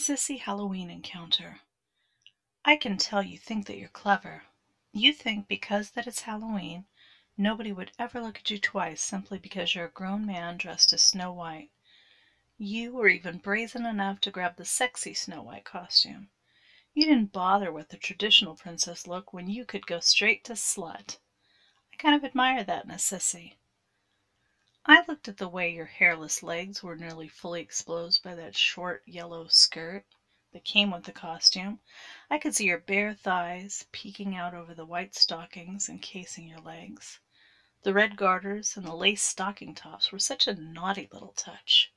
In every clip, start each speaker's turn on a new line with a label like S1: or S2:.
S1: Sissy Halloween Encounter. I can tell you think that you're clever. You think because that it's Halloween, nobody would ever look at you twice simply because you're a grown man dressed as Snow White. You were even brazen enough to grab the sexy Snow White costume. You didn't bother with the traditional princess look when you could go straight to slut. I kind of admire that in a sissy. I looked at the way your hairless legs were nearly fully exposed by that short yellow skirt that came with the costume. I could see your bare thighs peeking out over the white stockings encasing your legs. The red garters and the lace stocking tops were such a naughty little touch.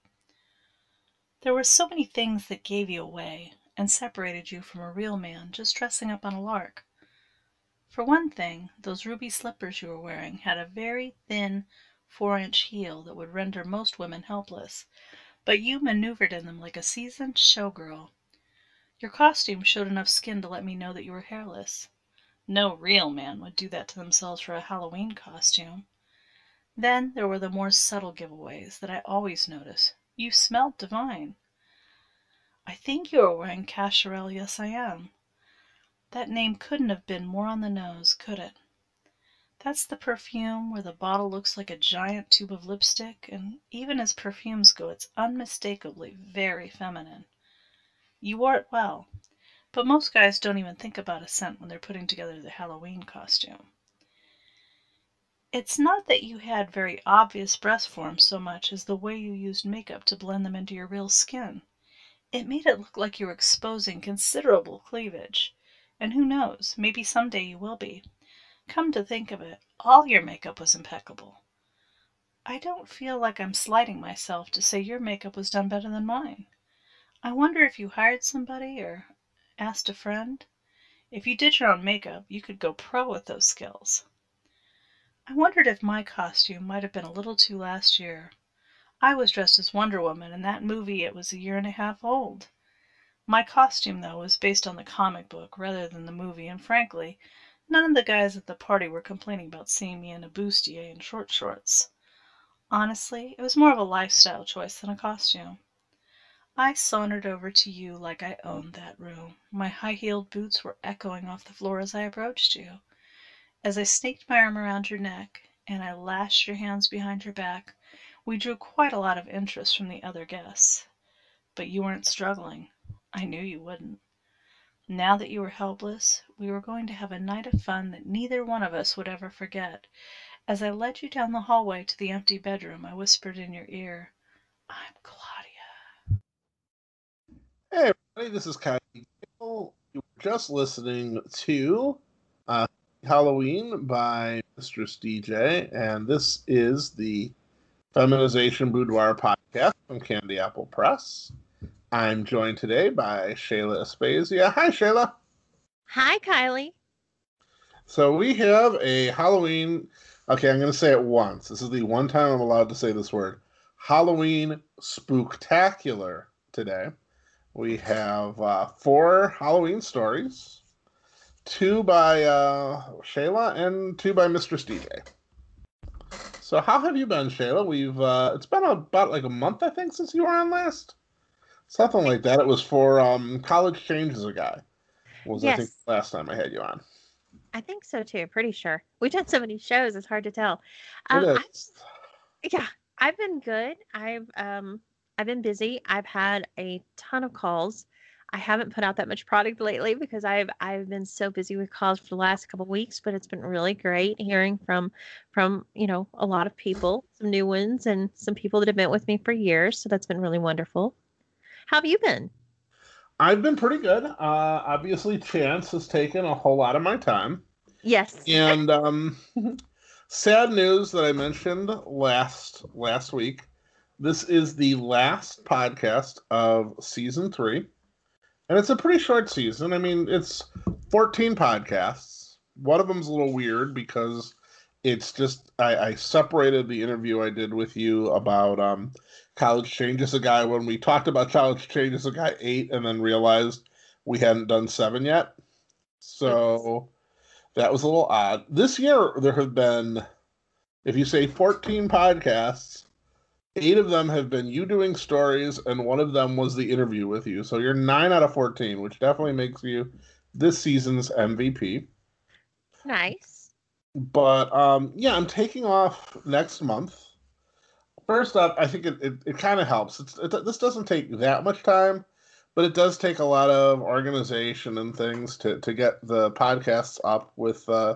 S1: There were so many things that gave you away and separated you from a real man just dressing up on a lark. For one thing, those ruby slippers you were wearing had a very thin four inch heel that would render most women helpless, but you maneuvered in them like a seasoned show girl. Your costume showed enough skin to let me know that you were hairless. No real man would do that to themselves for a Halloween costume. Then there were the more subtle giveaways that I always notice. You smelled divine. I think you are wearing Cacharel Yes I Am. That name couldn't have been more on the nose, could it? That's the perfume where the bottle looks like a giant tube of lipstick, and even as perfumes go, it's unmistakably very feminine. You wore it well, but most guys don't even think about a scent when they're putting together the Halloween costume. It's not that you had very obvious breast forms so much as the way you used makeup to blend them into your real skin. It made it look like you were exposing considerable cleavage. And who knows, maybe someday you will be. Come to think of it, all your makeup was impeccable. I don't feel like I'm slighting myself to say your makeup was done better than mine. I wonder if you hired somebody or asked a friend? If you did your own makeup, you could go pro with those skills. I wondered if my costume might have been a little too last year. I was dressed as Wonder Woman in that movie it was a year and a half old. My costume, though, was based on the comic book rather than the movie, and frankly, None of the guys at the party were complaining about seeing me in a bustier and short shorts. Honestly, it was more of a lifestyle choice than a costume. I sauntered over to you like I owned that room. My high heeled boots were echoing off the floor as I approached you. As I snaked my arm around your neck and I lashed your hands behind your back, we drew quite a lot of interest from the other guests. But you weren't struggling. I knew you wouldn't. Now that you were helpless, we were going to have a night of fun that neither one of us would ever forget. As I led you down the hallway to the empty bedroom, I whispered in your ear, I'm Claudia.
S2: Hey, everybody, this is Kylie. You were just listening to uh, Halloween by Mistress DJ, and this is the Feminization Boudoir podcast from Candy Apple Press. I'm joined today by Shayla Aspasia. Hi, Shayla.
S3: Hi, Kylie.
S2: So we have a Halloween. Okay, I'm going to say it once. This is the one time I'm allowed to say this word. Halloween spooktacular today. We have uh, four Halloween stories, two by uh, Shayla and two by Mistress DJ. So how have you been, Shayla? We've uh, it's been about like a month, I think, since you were on last. Something like that. It was for um, College Changes a Guy. Was
S3: Yes.
S2: I think last time I had you on.
S3: I think so too. Pretty sure. We've done so many shows; it's hard to tell. Um, I- yeah, I've been good. I've um, I've been busy. I've had a ton of calls. I haven't put out that much product lately because I've I've been so busy with calls for the last couple weeks. But it's been really great hearing from from you know a lot of people, some new ones, and some people that have been with me for years. So that's been really wonderful. How have you been?
S2: I've been pretty good. Uh, obviously, Chance has taken a whole lot of my time.
S3: Yes.
S2: And um, sad news that I mentioned last last week. This is the last podcast of season three, and it's a pretty short season. I mean, it's 14 podcasts. One of them's a little weird because it's just I, I separated the interview I did with you about um, college changes a guy when we talked about college changes a guy eight, and then realized we hadn't done seven yet. So that was a little odd. This year there have been, if you say 14 podcasts, eight of them have been you doing stories, and one of them was the interview with you. So you're nine out of 14, which definitely makes you this season's MVP.
S3: Nice.
S2: But um, yeah, I'm taking off next month. First up, I think it, it, it kind of helps. It, this doesn't take that much time, but it does take a lot of organization and things to, to get the podcasts up with uh,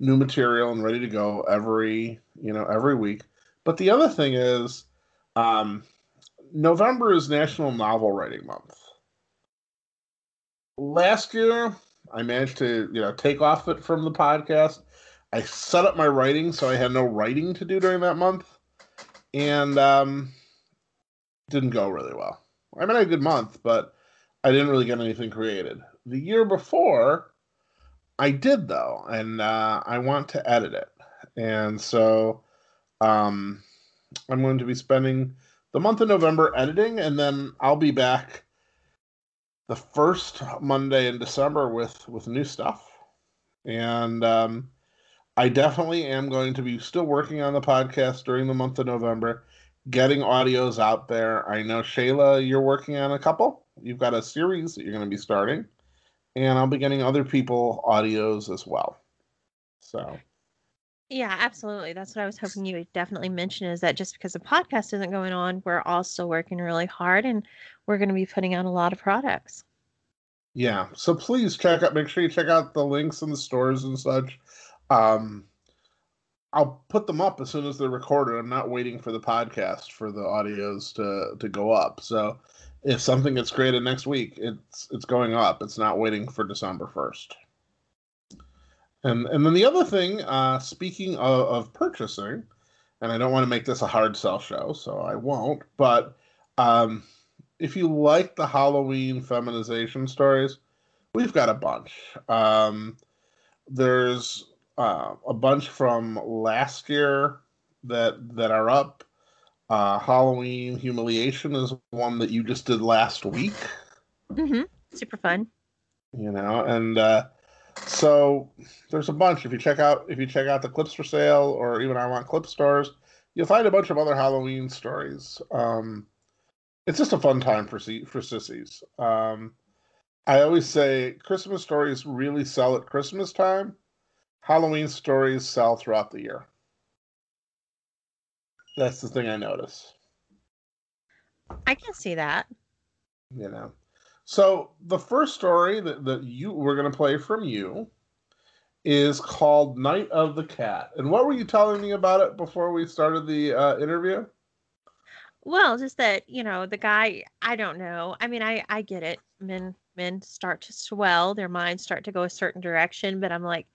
S2: new material and ready to go every you know every week. But the other thing is, um, November is National Novel Writing Month. Last year, I managed to you know take off it from the podcast. I set up my writing so I had no writing to do during that month, and um, didn't go really well. I mean, I had a good month, but I didn't really get anything created. The year before, I did though, and uh, I want to edit it, and so um, I'm going to be spending the month of November editing, and then I'll be back the first Monday in December with with new stuff, and um, I definitely am going to be still working on the podcast during the month of November, getting audios out there. I know Shayla, you're working on a couple. You've got a series that you're going to be starting, and I'll be getting other people audios as well. So
S3: Yeah, absolutely. That's what I was hoping you would definitely mention is that just because the podcast isn't going on, we're also working really hard and we're going to be putting out a lot of products.
S2: Yeah, so please check out. Make sure you check out the links in the stores and such. Um, I'll put them up as soon as they're recorded. I'm not waiting for the podcast for the audios to to go up. So if something gets created next week, it's it's going up. It's not waiting for December first. And and then the other thing, uh, speaking of, of purchasing, and I don't want to make this a hard sell show, so I won't. But um, if you like the Halloween feminization stories, we've got a bunch. Um, there's uh, a bunch from last year that that are up. Uh, Halloween humiliation is one that you just did last week.
S3: Mm-hmm. Super fun.
S2: You know, and uh, so there's a bunch. If you check out if you check out the clips for sale or even I want clip stores, you'll find a bunch of other Halloween stories. Um, it's just a fun time for for sissies. Um, I always say Christmas stories really sell at Christmas time. Halloween stories sell throughout the year. That's the thing I notice.
S3: I can see that.
S2: You know. So the first story that, that you we're gonna play from you is called Night of the Cat. And what were you telling me about it before we started the uh, interview?
S3: Well, just that, you know, the guy, I don't know. I mean, I I get it. Men men start to swell, their minds start to go a certain direction, but I'm like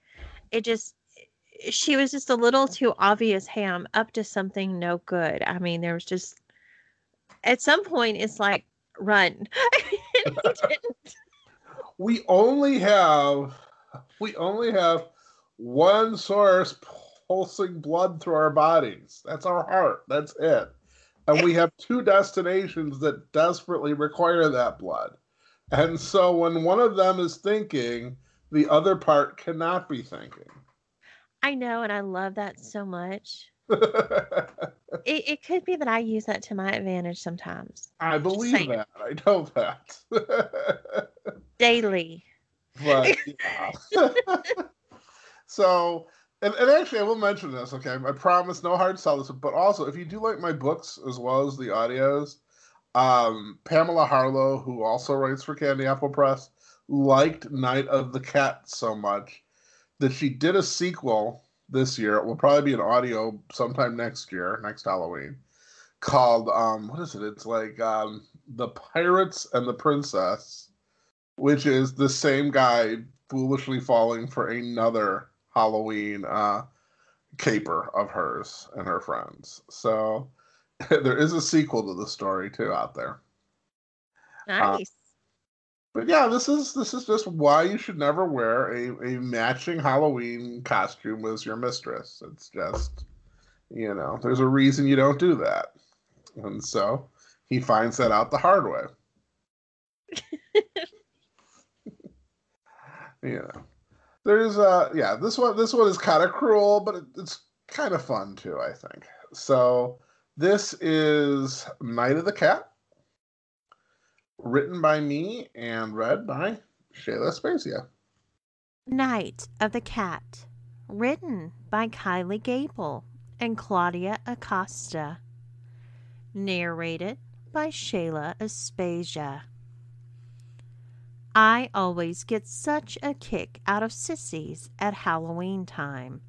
S3: it just eh, she was just a little too obvious, hey, I'm up to something no good. I mean, there was just at some point it's like run.
S2: we only have we only have one source pulsing blood through our bodies. That's our heart. That's it. And we have two destinations that desperately require that blood. And so when one of them is thinking, the other part cannot be thinking.
S3: I know, and I love that so much. it, it could be that I use that to my advantage sometimes.
S2: I believe that. I know that.
S3: Daily.
S2: But yeah. so and, and actually I will mention this, okay? I promise no hard sell this, but also if you do like my books as well as the audios, um, Pamela Harlow, who also writes for Candy Apple Press, liked Night of the Cat so much that she did a sequel this year. It will probably be an audio sometime next year, next Halloween, called um, what is it? It's like um, the Pirates and the Princess, which is the same guy foolishly falling for another Halloween uh, caper of hers and her friends. So there is a sequel to the story too out there.
S3: Nice.
S2: But yeah, this is this is just why you should never wear a, a matching Halloween costume as your mistress. It's just you know, there's a reason you don't do that. And so he finds that out the hard way. you know. There's uh yeah, this one this one is kind of cruel, but it, it's kind of fun too, I think. So This is Night of the Cat, written by me and read by Shayla Aspasia.
S3: Night of the Cat, written by Kylie Gable and Claudia Acosta, narrated by Shayla Aspasia. I always get such a kick out of sissies at Halloween time.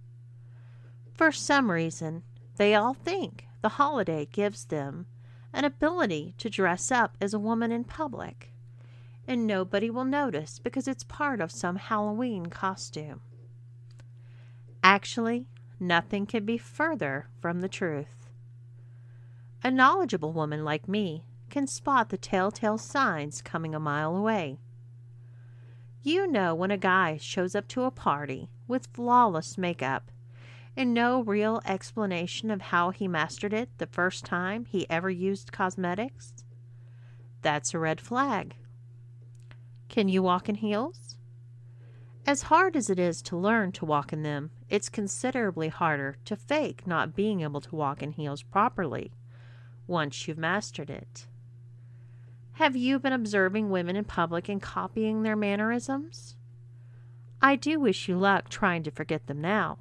S3: For some reason, they all think the holiday gives them an ability to dress up as a woman in public, and nobody will notice because it's part of some Halloween costume. Actually, nothing could be further from the truth. A knowledgeable woman like me can spot the telltale signs coming a mile away. You know when a guy shows up to a party with flawless makeup and no real explanation of how he mastered it the first time he ever used cosmetics? That's a red flag. Can you walk in heels? As hard as it is to learn to walk in them, it's considerably harder to fake not being able to walk in heels properly once you've mastered it. Have you been observing women in public and copying their mannerisms? I do wish you luck trying to forget them now.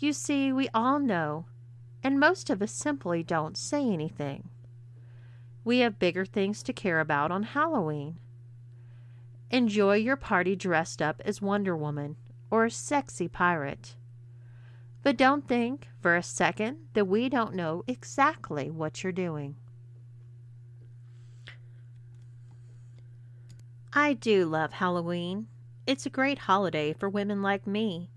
S3: You see, we all know, and most of us simply don't say anything. We have bigger things to care about on Halloween. Enjoy your party dressed up as Wonder Woman or a sexy pirate. But don't think for a second that we don't know exactly what you're doing. I do love Halloween. It's a great holiday for women like me.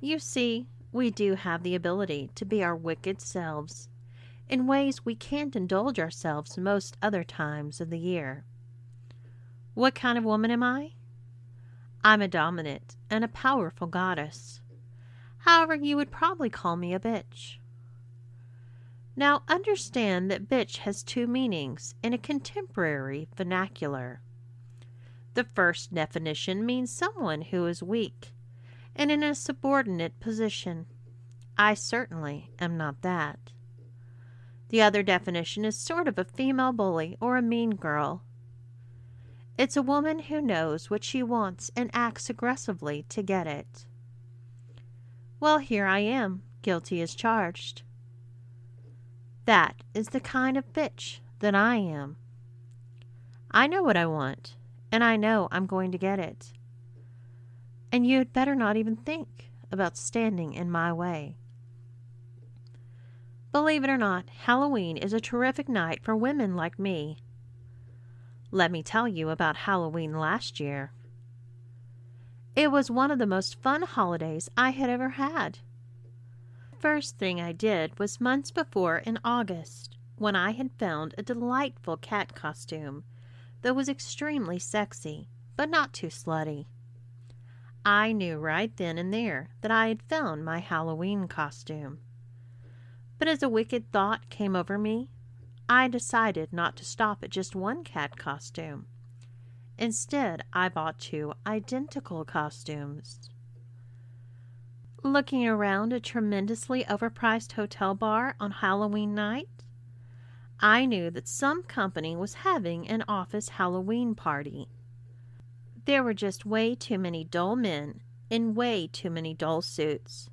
S3: You see, we do have the ability to be our wicked selves in ways we can't indulge ourselves most other times of the year. What kind of woman am I? I'm a dominant and a powerful goddess. However, you would probably call me a bitch. Now, understand that bitch has two meanings in a contemporary vernacular. The first definition means someone who is weak and in a subordinate position. I certainly am not that. The other definition is sort of a female bully or a mean girl. It's a woman who knows what she wants and acts aggressively to get it. Well, here I am, guilty as charged. That is the kind of bitch that I am. I know what I want, and I know I'm going to get it. And you'd better not even think about standing in my way. Believe it or not, Halloween is a terrific night for women like me. Let me tell you about Halloween last year. It was one of the most fun holidays I had ever had. First thing I did was months before in August, when I had found a delightful cat costume that was extremely sexy, but not too slutty. I knew right then and there that I had found my Halloween costume. But as a wicked thought came over me, I decided not to stop at just one cat costume. Instead, I bought two identical costumes. Looking around a tremendously overpriced hotel bar on Halloween night, I knew that some company was having an office Halloween party. There were just way too many dull men in way too many dull suits.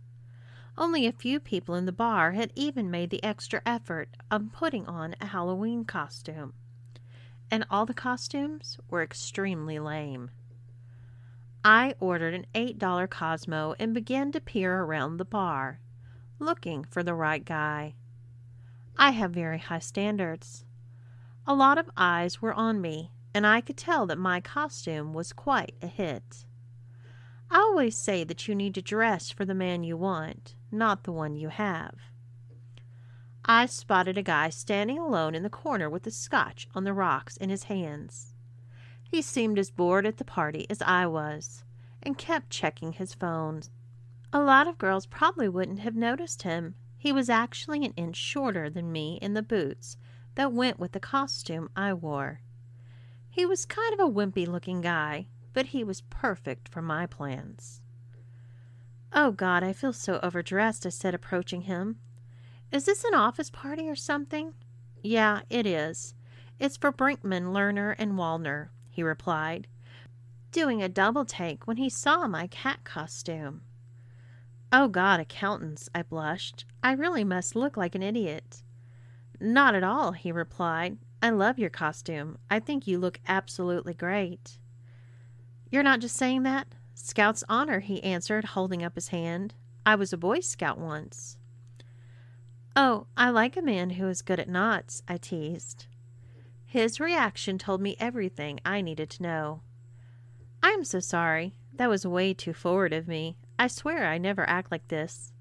S3: Only a few people in the bar had even made the extra effort of putting on a Halloween costume. And all the costumes were extremely lame. I ordered an $8 Cosmo and began to peer around the bar, looking for the right guy. I have very high standards. A lot of eyes were on me, and I could tell that my costume was quite a hit. I always say that you need to dress for the man you want, not the one you have. I spotted a guy standing alone in the corner with a scotch on the rocks in his hands. He seemed as bored at the party as I was, and kept checking his phone. A lot of girls probably wouldn't have noticed him he was actually an inch shorter than me in the boots that went with the costume I wore. He was kind of a wimpy looking guy, but he was perfect for my plans. Oh God, I feel so overdressed, I said, approaching him. Is this an office party or something? Yeah, it is. It's for Brinkman, Lerner, and Wallner, he replied, doing a double take when he saw my cat costume. Oh, God, accountants, I blushed. I really must look like an idiot. Not at all, he replied. I love your costume. I think you look absolutely great. You're not just saying that? Scout's honor, he answered, holding up his hand. I was a Boy Scout once. Oh, I like a man who is good at knots, I teased. His reaction told me everything I needed to know. I'm so sorry. That was way too forward of me. I swear I never act like this.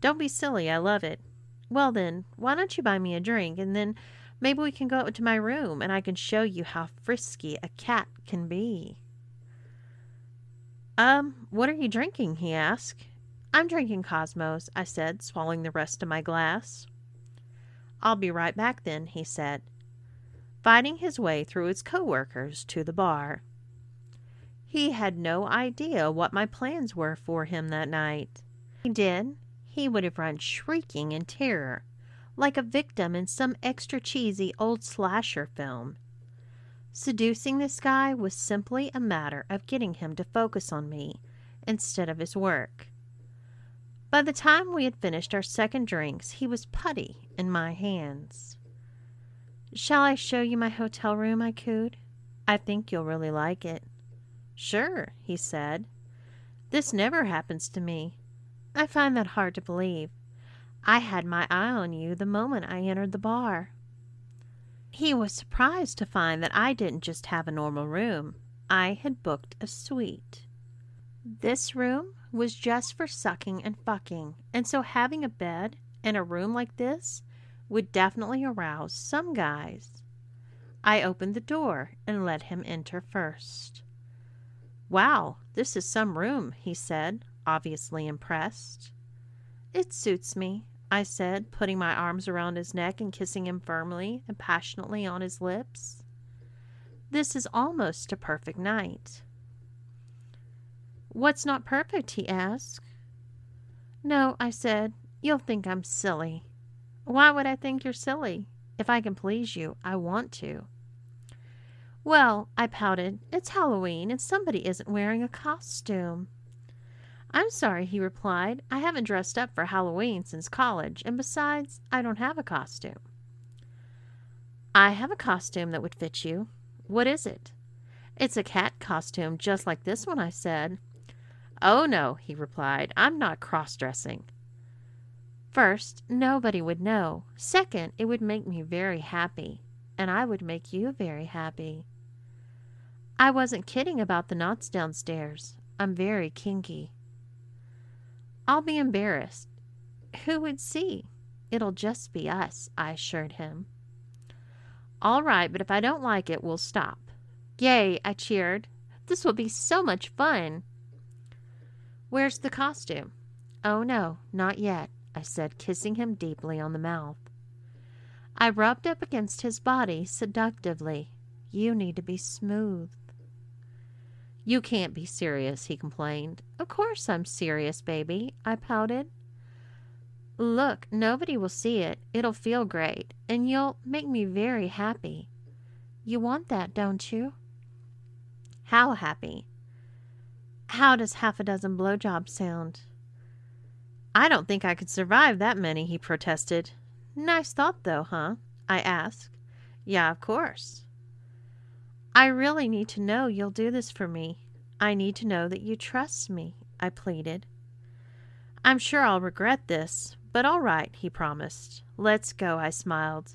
S3: Don't be silly, I love it. Well, then, why don't you buy me a drink, and then maybe we can go up to my room and I can show you how frisky a cat can be. Um, what are you drinking? he asked. I'm drinking Cosmos, I said, swallowing the rest of my glass. I'll be right back then, he said, fighting his way through his co-workers to the bar. He had no idea what my plans were for him that night. He did, he would have run shrieking in terror, like a victim in some extra cheesy old slasher film. Seducing this guy was simply a matter of getting him to focus on me instead of his work. By the time we had finished our second drinks, he was putty in my hands. Shall I show you my hotel room? I cooed. I think you'll really like it. Sure, he said. This never happens to me. I find that hard to believe. I had my eye on you the moment I entered the bar. He was surprised to find that I didn't just have a normal room. I had booked a suite. This room was just for sucking and fucking, and so having a bed and a room like this would definitely arouse some guys. I opened the door and let him enter first. Wow, this is some room, he said, obviously impressed. It suits me, I said, putting my arms around his neck and kissing him firmly and passionately on his lips. This is almost a perfect night. What's not perfect? he asked. No, I said, you'll think I'm silly. Why would I think you're silly? If I can please you, I want to. Well, I pouted, it's Halloween and somebody isn't wearing a costume. I'm sorry, he replied. I haven't dressed up for Halloween since college, and besides, I don't have a costume. I have a costume that would fit you. What is it? It's a cat costume just like this one, I said. Oh, no, he replied. I'm not cross dressing. First, nobody would know. Second, it would make me very happy, and I would make you very happy. I wasn't kidding about the knots downstairs. I'm very kinky. I'll be embarrassed. Who would see? It'll just be us, I assured him. All right, but if I don't like it, we'll stop. Yay, I cheered. This will be so much fun. Where's the costume? Oh, no, not yet, I said, kissing him deeply on the mouth. I rubbed up against his body seductively. You need to be smooth. You can't be serious, he complained. Of course I'm serious, baby, I pouted. Look, nobody will see it. It'll feel great, and you'll make me very happy. You want that, don't you? How happy? How does half a dozen blowjobs sound? I don't think I could survive that many, he protested. Nice thought, though, huh? I asked. Yeah, of course. I really need to know you'll do this for me. I need to know that you trust me, I pleaded. I'm sure I'll regret this, but all right, he promised. Let's go, I smiled.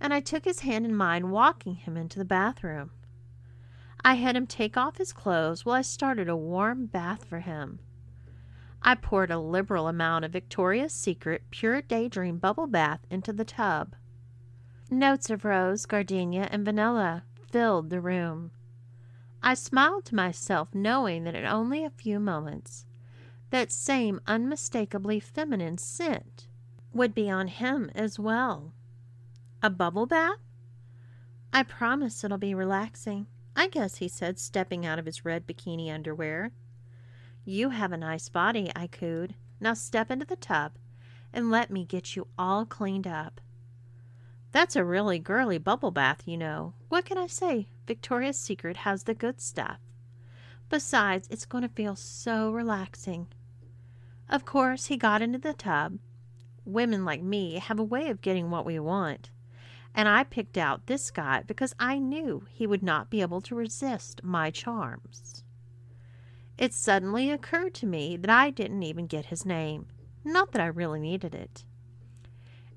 S3: And I took his hand in mine, walking him into the bathroom. I had him take off his clothes while I started a warm bath for him. I poured a liberal amount of Victoria's Secret Pure Daydream bubble bath into the tub. Notes of rose, gardenia, and vanilla filled the room. I smiled to myself, knowing that in only a few moments that same unmistakably feminine scent would be on him as well. A bubble bath? I promise it'll be relaxing. I guess, he said, stepping out of his red bikini underwear. You have a nice body, I cooed. Now step into the tub and let me get you all cleaned up. That's a really girly bubble bath, you know. What can I say? Victoria's Secret has the good stuff. Besides, it's going to feel so relaxing. Of course, he got into the tub. Women like me have a way of getting what we want. And I picked out this guy because I knew he would not be able to resist my charms. It suddenly occurred to me that I didn't even get his name. Not that I really needed it.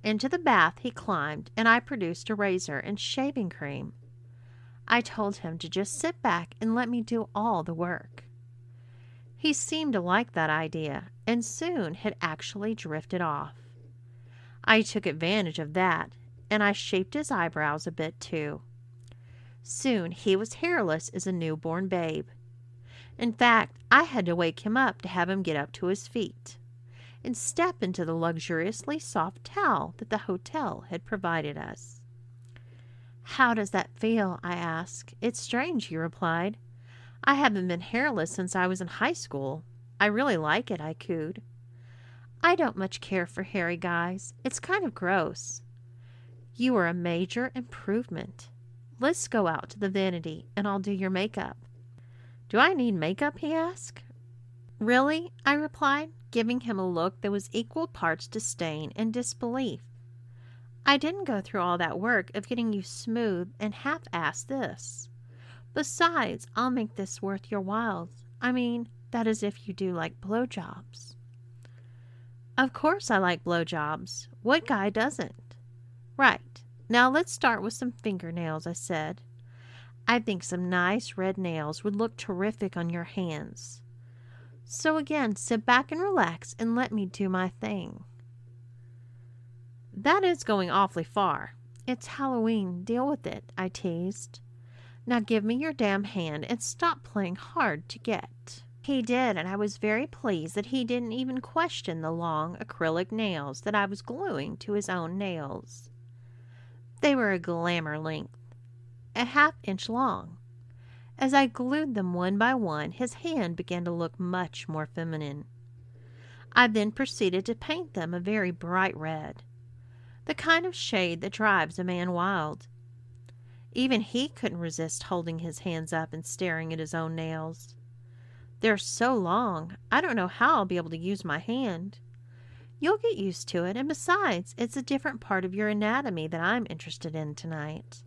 S3: Into the bath he climbed, and I produced a razor and shaving cream. I told him to just sit back and let me do all the work. He seemed to like that idea and soon had actually drifted off. I took advantage of that and I shaped his eyebrows a bit too. Soon he was hairless as a newborn babe. In fact, I had to wake him up to have him get up to his feet and step into the luxuriously soft towel that the hotel had provided us. How does that feel? I asked. It's strange, he replied. I haven't been hairless since I was in high school. I really like it, I cooed. I don't much care for hairy guys. It's kind of gross. You are a major improvement. Let's go out to the vanity and I'll do your makeup. Do I need makeup? he asked. Really? I replied, giving him a look that was equal parts disdain and disbelief. I didn't go through all that work of getting you smooth and half assed this. Besides, I'll make this worth your while. I mean, that is if you do like blowjobs. Of course I like blowjobs. What guy doesn't? Right. Now let's start with some fingernails, I said. I think some nice red nails would look terrific on your hands. So again, sit back and relax and let me do my thing. That is going awfully far. It's Halloween. Deal with it, I teased. Now give me your damn hand and stop playing hard to get. He did, and I was very pleased that he didn't even question the long acrylic nails that I was gluing to his own nails. They were a glamour length, a half inch long. As I glued them one by one, his hand began to look much more feminine. I then proceeded to paint them a very bright red, the kind of shade that drives a man wild. Even he couldn't resist holding his hands up and staring at his own nails. They're so long, I don't know how I'll be able to use my hand. You'll get used to it, and besides, it's a different part of your anatomy that I'm interested in tonight.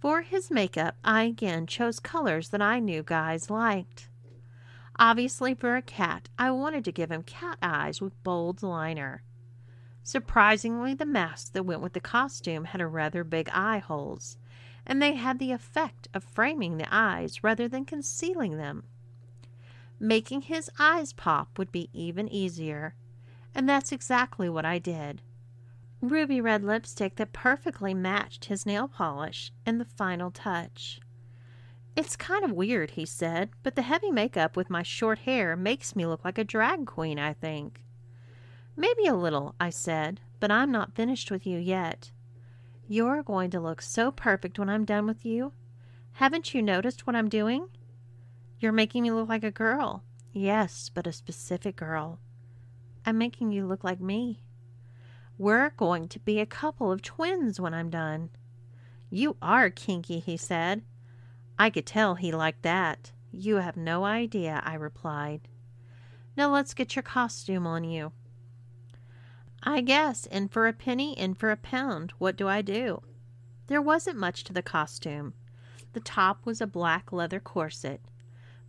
S3: For his makeup, I again chose colors that I knew guys liked. Obviously, for a cat, I wanted to give him cat eyes with bold liner. Surprisingly, the mask that went with the costume had a rather big eye holes, and they had the effect of framing the eyes rather than concealing them. Making his eyes pop would be even easier, and that's exactly what I did ruby red lipstick that perfectly matched his nail polish and the final touch. It's kind of weird, he said, but the heavy makeup with my short hair makes me look like a drag queen, I think. Maybe a little, I said, but I'm not finished with you yet. You're going to look so perfect when I'm done with you. Haven't you noticed what I'm doing? You're making me look like a girl. Yes, but a specific girl. I'm making you look like me. We're going to be a couple of twins when I'm done. You are kinky, he said. I could tell he liked that. You have no idea, I replied. Now let's get your costume on you. I guess, in for a penny, in for a pound. What do I do? There wasn't much to the costume. The top was a black leather corset,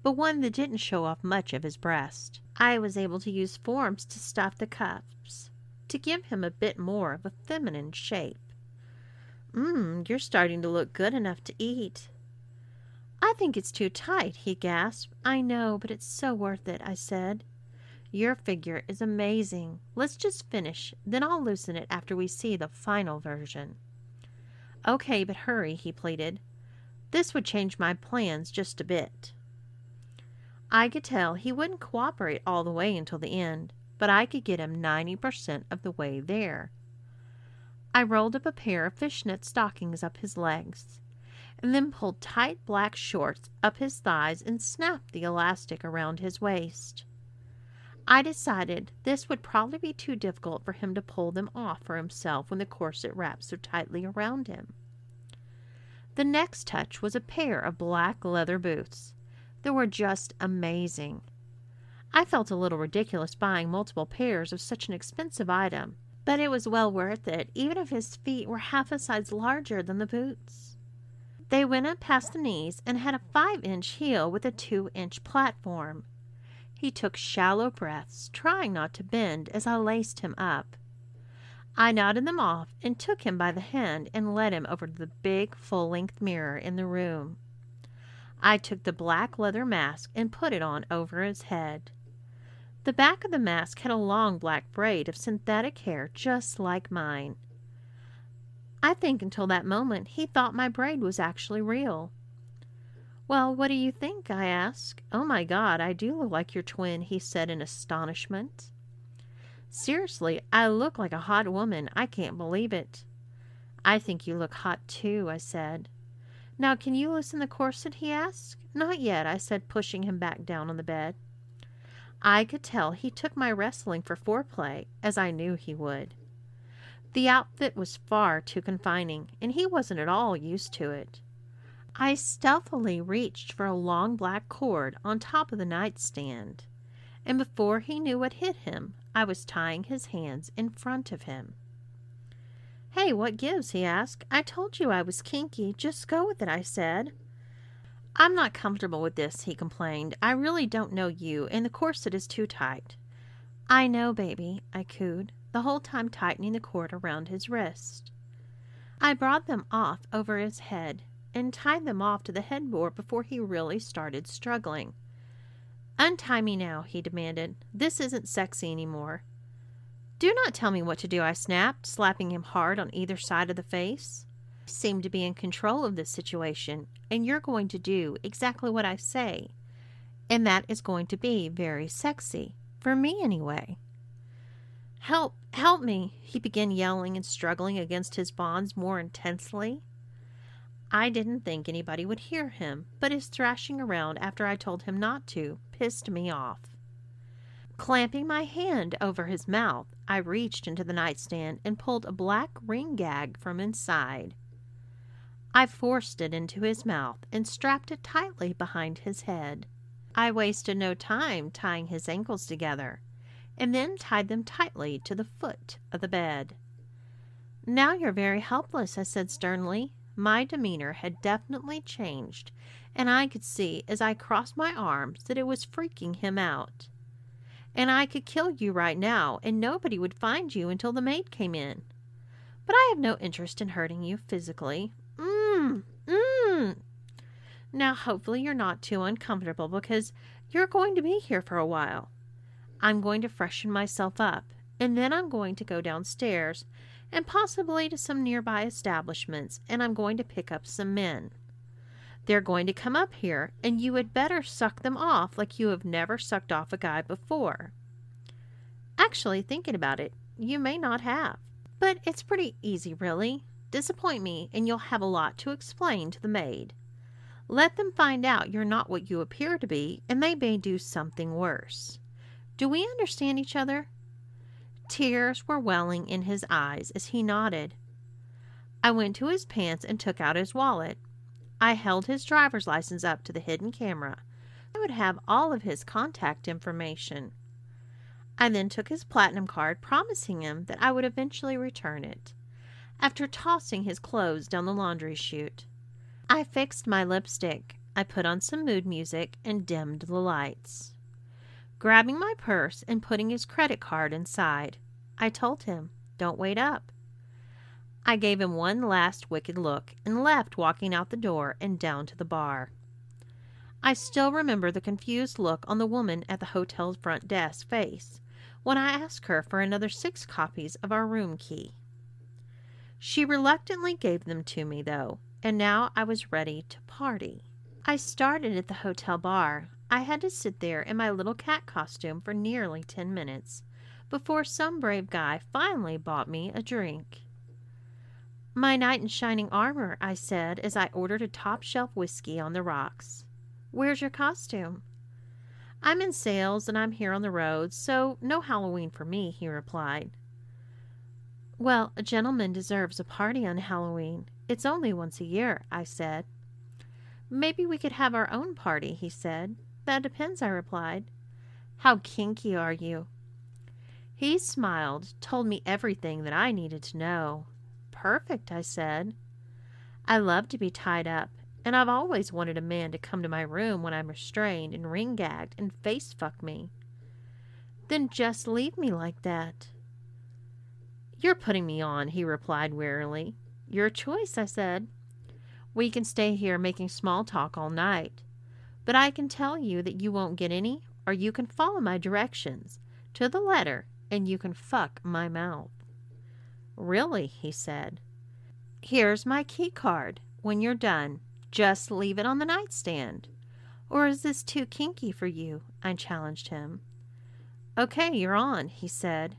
S3: but one that didn't show off much of his breast. I was able to use forms to stuff the cuffs to give him a bit more of a feminine shape. Mmm, you're starting to look good enough to eat. I think it's too tight, he gasped. I know, but it's so worth it, I said. Your figure is amazing. Let's just finish, then I'll loosen it after we see the final version. Okay, but hurry, he pleaded. This would change my plans just a bit. I could tell he wouldn't cooperate all the way until the end but I could get him 90% of the way there. I rolled up a pair of fishnet stockings up his legs, and then pulled tight black shorts up his thighs and snapped the elastic around his waist. I decided this would probably be too difficult for him to pull them off for himself when the corset wrapped so tightly around him. The next touch was a pair of black leather boots. They were just amazing. I felt a little ridiculous buying multiple pairs of such an expensive item, but it was well worth it, even if his feet were half a size larger than the boots. They went up past the knees and had a five inch heel with a two inch platform. He took shallow breaths, trying not to bend as I laced him up. I nodded them off and took him by the hand and led him over to the big full length mirror in the room. I took the black leather mask and put it on over his head. The back of the mask had a long black braid of synthetic hair just like mine. I think until that moment he thought my braid was actually real. Well, what do you think? I asked. Oh my God, I do look like your twin, he said in astonishment. Seriously, I look like a hot woman. I can't believe it. I think you look hot too, I said. Now, can you loosen the corset? he asked. Not yet, I said, pushing him back down on the bed. I could tell he took my wrestling for foreplay, as I knew he would. The outfit was far too confining, and he wasn't at all used to it. I stealthily reached for a long black cord on top of the nightstand, and before he knew what hit him, I was tying his hands in front of him. Hey, what gives? he asked. I told you I was kinky. Just go with it, I said. I'm not comfortable with this, he complained. I really don't know you, and the corset is too tight. I know, baby, I cooed, the whole time tightening the cord around his wrist. I brought them off over his head and tied them off to the headboard before he really started struggling. Untie me now, he demanded. This isn't sexy anymore. Do not tell me what to do, I snapped, slapping him hard on either side of the face seem to be in control of this situation, and you're going to do exactly what I say. And that is going to be very sexy. For me, anyway. Help, help me, he began yelling and struggling against his bonds more intensely. I didn't think anybody would hear him, but his thrashing around after I told him not to pissed me off. Clamping my hand over his mouth, I reached into the nightstand and pulled a black ring gag from inside. I forced it into his mouth and strapped it tightly behind his head. I wasted no time tying his ankles together, and then tied them tightly to the foot of the bed. Now you're very helpless, I said sternly. My demeanor had definitely changed, and I could see as I crossed my arms that it was freaking him out. And I could kill you right now, and nobody would find you until the maid came in. But I have no interest in hurting you physically. Now, hopefully, you're not too uncomfortable because you're going to be here for a while. I'm going to freshen myself up, and then I'm going to go downstairs and possibly to some nearby establishments, and I'm going to pick up some men. They're going to come up here, and you had better suck them off like you have never sucked off a guy before. Actually, thinking about it, you may not have. But it's pretty easy, really. Disappoint me, and you'll have a lot to explain to the maid. Let them find out you're not what you appear to be, and they may do something worse. Do we understand each other? Tears were welling in his eyes as he nodded. I went to his pants and took out his wallet. I held his driver's license up to the hidden camera. I would have all of his contact information. I then took his platinum card, promising him that I would eventually return it after tossing his clothes down the laundry chute. I fixed my lipstick. I put on some mood music and dimmed the lights. Grabbing my purse and putting his credit card inside, I told him, Don't wait up. I gave him one last wicked look and left, walking out the door and down to the bar. I still remember the confused look on the woman at the hotel's front desk face when I asked her for another six copies of our room key. She reluctantly gave them to me, though, and now I was ready to party. I started at the hotel bar. I had to sit there in my little cat costume for nearly ten minutes before some brave guy finally bought me a drink. My knight in shining armor, I said as I ordered a top shelf whiskey on the rocks. Where's your costume? I'm in sales and I'm here on the road, so no Halloween for me, he replied. Well, a gentleman deserves a party on Halloween. It's only once a year, I said. Maybe we could have our own party, he said. That depends, I replied. How kinky are you? He smiled, told me everything that I needed to know. Perfect, I said. I love to be tied up, and I've always wanted a man to come to my room when I'm restrained and ring gagged and face fuck me. Then just leave me like that. You're putting me on, he replied wearily. Your choice, I said. We can stay here making small talk all night, but I can tell you that you won't get any, or you can follow my directions to the letter and you can fuck my mouth. Really, he said. Here's my key card. When you're done, just leave it on the nightstand. Or is this too kinky for you? I challenged him. Okay, you're on, he said.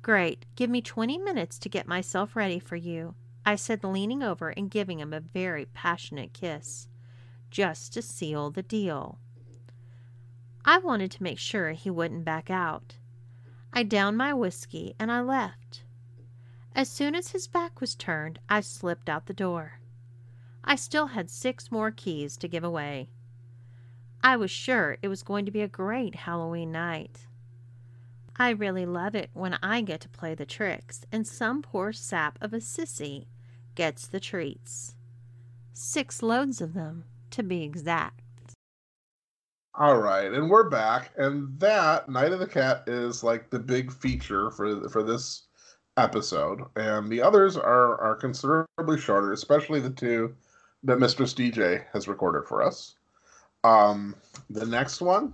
S3: Great. Give me 20 minutes to get myself ready for you. I said, leaning over and giving him a very passionate kiss, just to seal the deal. I wanted to make sure he wouldn't back out. I downed my whiskey and I left. As soon as his back was turned, I slipped out the door. I still had six more keys to give away. I was sure it was going to be a great Halloween night. I really love it when I get to play the tricks and some poor sap of a sissy gets the treats. Six loads of them, to be exact.
S2: All right, and we're back, and that Night of the Cat is like the big feature for for this episode, and the others are are considerably shorter, especially the two that Mistress DJ has recorded for us. Um, the next one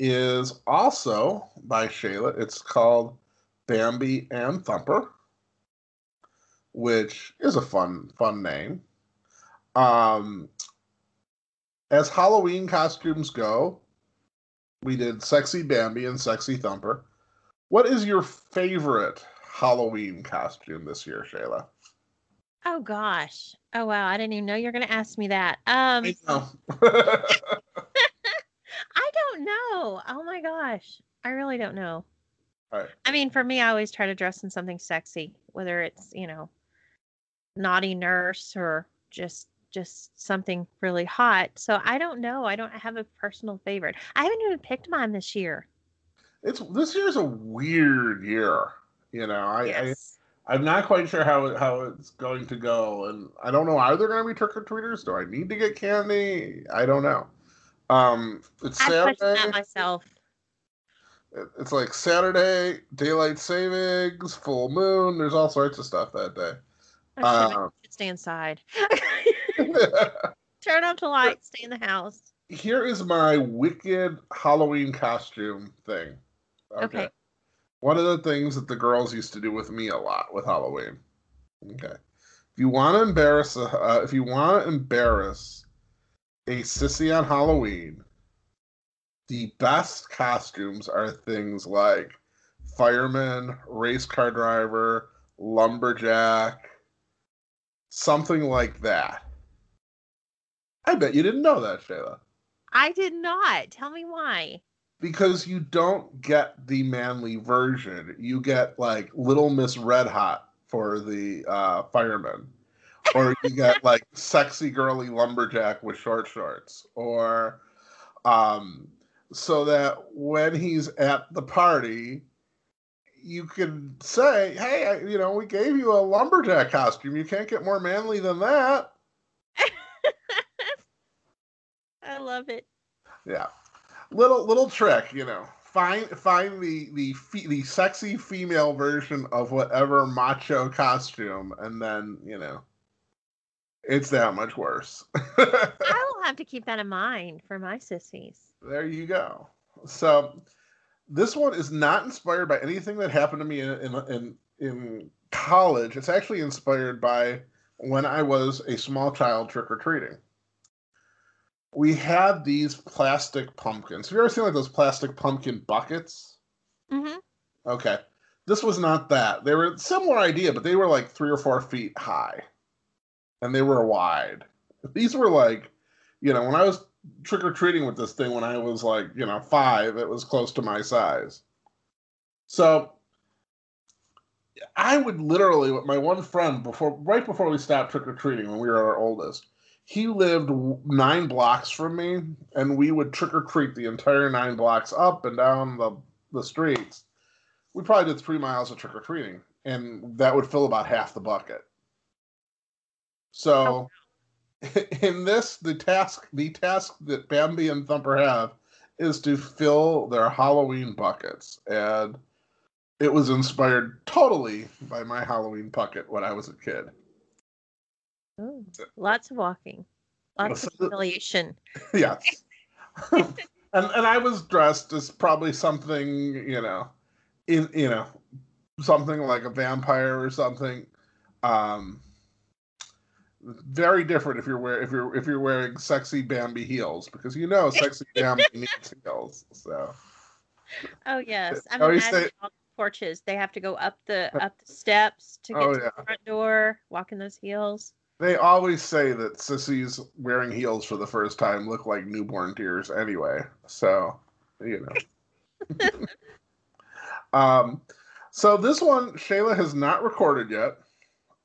S2: is also by Shayla. It's called Bambi and Thumper which is a fun fun name. Um, as Halloween costumes go, we did Sexy Bambi and Sexy Thumper. What is your favorite Halloween costume this year, Shayla?
S3: Oh gosh. Oh wow, I didn't even know you were going to ask me that. Um
S2: I know.
S3: I don't know. Oh my gosh. I really don't know.
S2: Right.
S3: I mean, for me I always try to dress in something sexy, whether it's, you know, naughty nurse or just just something really hot. So I don't know. I don't have a personal favorite. I haven't even picked mine this year.
S2: It's this year's a weird year. You know, I,
S3: Yes.
S2: I I'm not quite sure how how it's going to go, and I don't know. Are there going to be trick or treaters? Do I need to get candy? I don't know. Um, it's
S3: I
S2: Saturday.
S3: that myself.
S2: It's like Saturday, daylight savings, full moon. There's all sorts of stuff that day.
S3: I should,
S2: Um,
S3: stay inside. Turn off the lights, stay in the house.
S2: Here is my wicked Halloween costume thing.
S3: Okay.
S2: One of the things that the girls used to do with me a lot with Halloween. Okay. If you want to embarrass, uh, if you want to embarrass a sissy on Halloween, the best costumes are things like fireman, race car driver, lumberjack, something like that. I bet you didn't know that, Shayla.
S3: I did not. Tell me why.
S2: because you don't get the manly version. You get like Little Miss Red Hot for the uh, fireman, or you get like sexy girly lumberjack with short shorts, or um, so that when he's at the party, you can say, "Hey, I, you know, we gave you a lumberjack costume. You can't get more manly than that."
S3: I love it.
S2: Yeah, little little trick, you know. Find find the the fe- the sexy female version of whatever macho costume, and then you know, it's that much worse.
S3: I will have to keep that in mind for my sissies.
S2: there you go. So this one is not inspired by anything that happened to me in in in, in college. It's actually inspired by when I was a small child trick or treating. We had these plastic pumpkins. Have you ever seen like those plastic pumpkin buckets?
S3: hmm
S2: Okay. This was not that. They were similar idea, but they were like three or four feet high. And they were wide. These were like, you know, when I was trick or treating with this thing when I was like, you know, five. It was close to my size. So I would literally, my one friend, before right before we stopped trick or treating when we were our oldest, he lived nine blocks from me, and we would trick or treat the entire nine blocks up and down the the streets. We probably did three miles of trick or treating, and that would fill about half the bucket. So, oh. in this, the task the task that Bambi and Thumper have is to fill their Halloween buckets, and it was inspired totally by my Halloween bucket when I was a kid.
S1: Oh, lots of walking, lots of humiliation.
S2: yes. and and I was dressed as probably something, you know, in you know, something like a vampire or something. Um very different if you're wearing if you're if you're wearing sexy Bambi heels because you know sexy Bambi needs heels. So.
S1: Oh yes, I'm imagining say, all the porches. They have to go up the up the steps to get oh, to yeah. the front door, walking those heels.
S2: They always say that sissies wearing heels for the first time look like newborn tears anyway. So, you know. um, so this one Shayla has not recorded yet.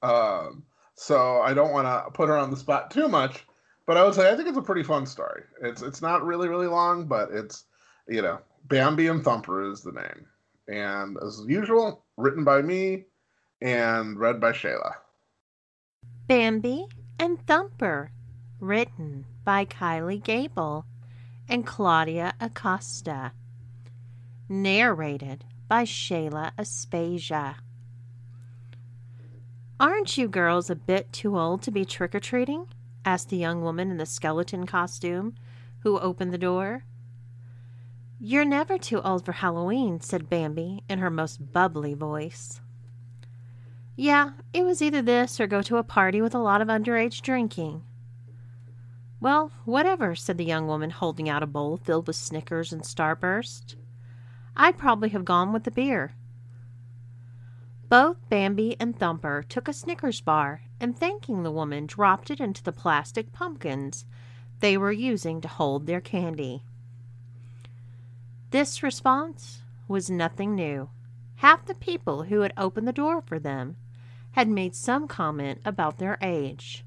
S2: Um, so I don't want to put her on the spot too much, but I would say I think it's a pretty fun story. It's it's not really really long, but it's you know Bambi and Thumper is the name, and as usual, written by me and read by Shayla.
S3: Bambi and Thumper, written by Kylie Gable and Claudia Acosta, narrated by Shayla Aspasia. Aren't you girls a bit too old to be trick or treating? asked the young woman in the skeleton costume who opened the door. You're never too old for Halloween, said Bambi in her most bubbly voice. Yeah, it was either this or go to a party with a lot of underage drinking. Well, whatever, said the young woman, holding out a bowl filled with Snickers and Starburst. I'd probably have gone with the beer. Both Bambi and Thumper took a Snickers bar and, thanking the woman, dropped it into the plastic pumpkins they were using to hold their candy. This response was nothing new. Half the people who had opened the door for them had made some comment about their age.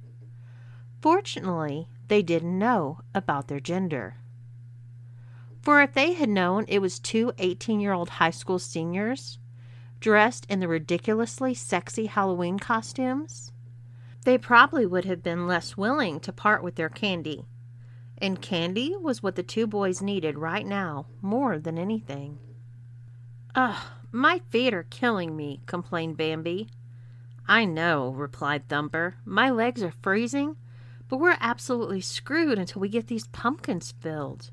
S3: Fortunately, they didn't know about their gender. For if they had known it was two 18 year old high school seniors, dressed in the ridiculously sexy Halloween costumes, they probably would have been less willing to part with their candy. And candy was what the two boys needed right now more than anything. Ugh, my feet are killing me, complained Bambi. I know, replied Thumper. My legs are freezing, but we're absolutely screwed until we get these pumpkins filled.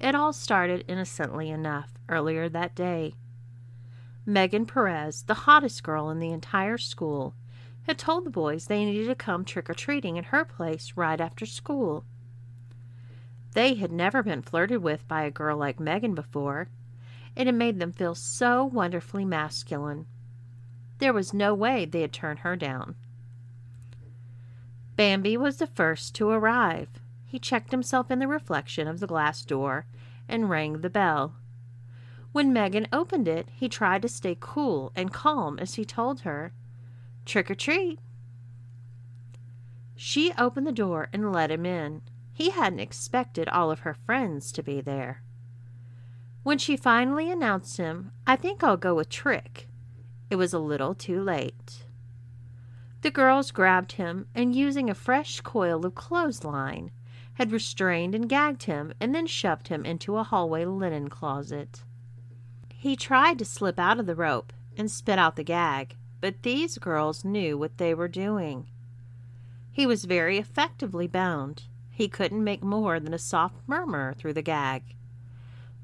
S3: It all started innocently enough earlier that day. Megan Perez, the hottest girl in the entire school, had told the boys they needed to come trick or treating at her place right after school. They had never been flirted with by a girl like Megan before, and it made them feel so wonderfully masculine. There was no way they'd turn her down. Bambi was the first to arrive. He checked himself in the reflection of the glass door and rang the bell. When Megan opened it, he tried to stay cool and calm as he told her, Trick or treat. She opened the door and let him in. He hadn't expected all of her friends to be there. When she finally announced him, I think I'll go with Trick, it was a little too late. The girls grabbed him and, using a fresh coil of clothesline, had restrained and gagged him and then shoved him into a hallway linen closet. He tried to slip out of the rope and spit out the gag, but these girls knew what they were doing. He was very effectively bound. He couldn't make more than a soft murmur through the gag.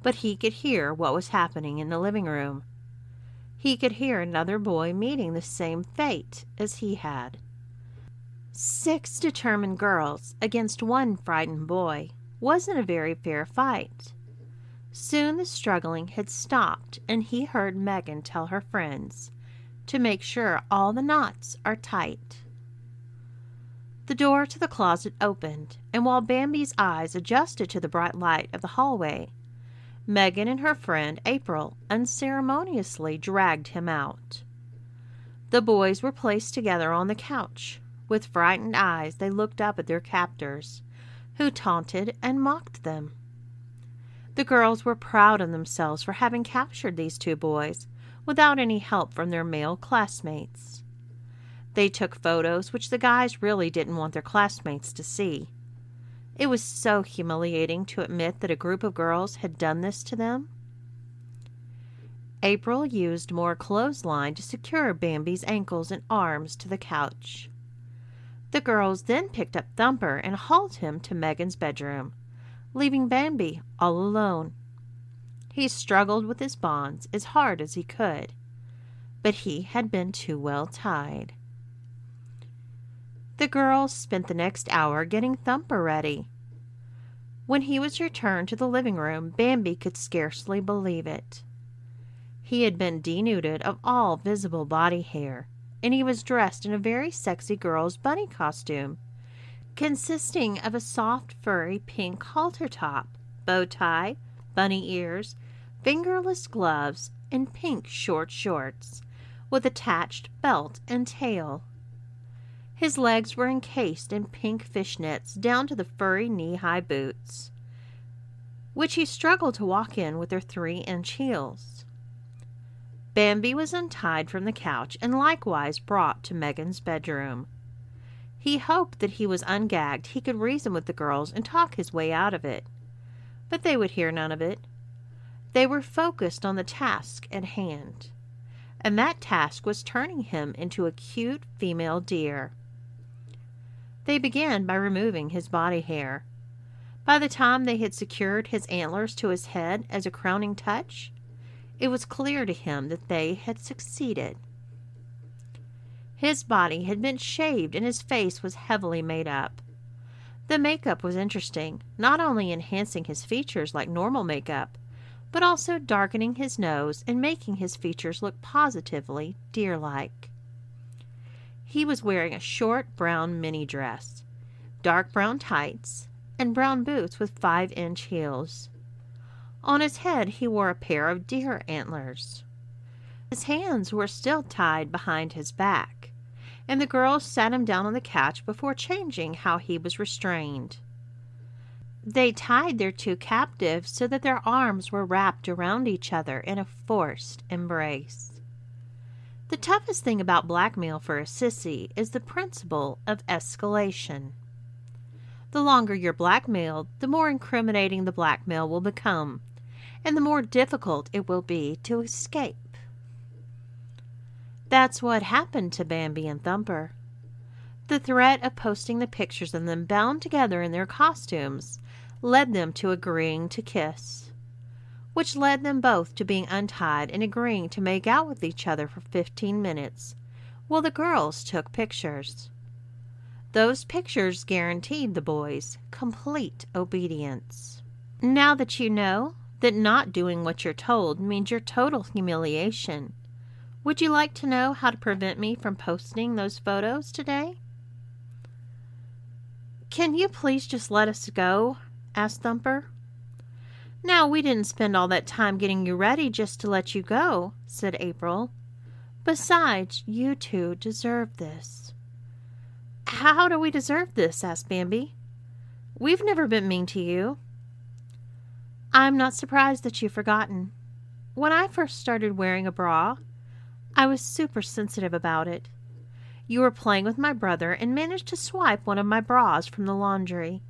S3: But he could hear what was happening in the living room. He could hear another boy meeting the same fate as he had. Six determined girls against one frightened boy wasn't a very fair fight. Soon the struggling had stopped, and he heard Megan tell her friends to make sure all the knots are tight. The door to the closet opened, and while Bambi's eyes adjusted to the bright light of the hallway, Megan and her friend April unceremoniously dragged him out. The boys were placed together on the couch. With frightened eyes, they looked up at their captors, who taunted and mocked them. The girls were proud of themselves for having captured these two boys without any help from their male classmates. They took photos which the guys really didn't want their classmates to see. It was so humiliating to admit that a group of girls had done this to them. April used more clothesline to secure Bambi's ankles and arms to the couch. The girls then picked up Thumper and hauled him to Megan's bedroom, leaving Bambi all alone. He struggled with his bonds as hard as he could, but he had been too well tied. The girls spent the next hour getting Thumper ready. When he was returned to the living room, Bambi could scarcely believe it. He had been denuded of all visible body hair, and he was dressed in a very sexy girl's bunny costume, consisting of a soft, furry pink halter top, bow tie, bunny ears, fingerless gloves, and pink short shorts, with attached belt and tail. His legs were encased in pink fishnets down to the furry knee high boots, which he struggled to walk in with their three inch heels. Bambi was untied from the couch and likewise brought to Megan's bedroom. He hoped that he was ungagged he could reason with the girls and talk his way out of it. But they would hear none of it. They were focused on the task at hand, and that task was turning him into a cute female deer. They began by removing his body hair. By the time they had secured his antlers to his head as a crowning touch, it was clear to him that they had succeeded. His body had been shaved and his face was heavily made up. The makeup was interesting, not only enhancing his features like normal makeup, but also darkening his nose and making his features look positively deer like. He was wearing a short brown mini dress, dark brown tights, and brown boots with five inch heels. On his head he wore a pair of deer antlers. His hands were still tied behind his back, and the girls sat him down on the couch before changing how he was restrained. They tied their two captives so that their arms were wrapped around each other in a forced embrace. The toughest thing about blackmail for a sissy is the principle of escalation. The longer you're blackmailed, the more incriminating the blackmail will become, and the more difficult it will be to escape. That's what happened to Bambi and Thumper. The threat of posting the pictures of them bound together in their costumes led them to agreeing to kiss which led them both to being untied and agreeing to make out with each other for 15 minutes, while the girls took pictures. Those pictures guaranteed the boys complete obedience. Now that you know that not doing what you're told means your total humiliation, would you like to know how to prevent me from posting those photos today? Can you please just let us go? asked Thumper. Now, we didn't spend all that time getting you ready just to let you go, said April. Besides, you two deserve this. How do we deserve this? asked Bambi. We've never been mean to you. I'm not surprised that you've forgotten. When I first started wearing a bra, I was super sensitive about it. You were playing with my brother and managed to swipe one of my bras from the laundry.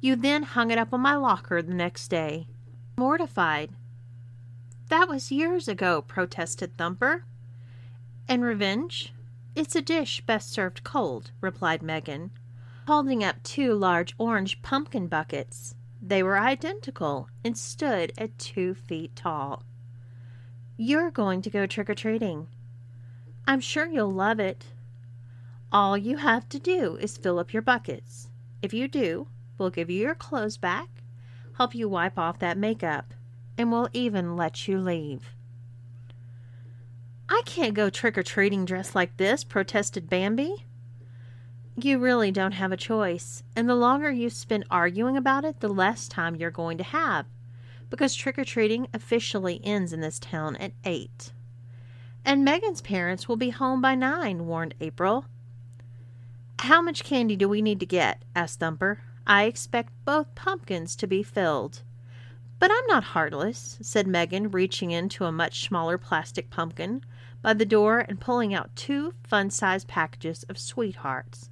S3: You then hung it up on my locker the next day. Mortified. That was years ago, protested Thumper. And revenge? It's a dish best served cold, replied Megan, holding up two large orange pumpkin buckets. They were identical and stood at two feet tall. You're going to go trick or treating. I'm sure you'll love it. All you have to do is fill up your buckets. If you do, We'll give you your clothes back, help you wipe off that makeup, and we'll even let you leave. I can't go trick or treating dressed like this, protested Bambi. You really don't have a choice, and the longer you spend arguing about it, the less time you're going to have, because trick or treating officially ends in this town at 8. And Megan's parents will be home by 9, warned April. How much candy do we need to get? asked Thumper. I expect both pumpkins to be filled. But I'm not heartless, said Megan, reaching into a much smaller plastic pumpkin by the door and pulling out two fun sized packages of sweethearts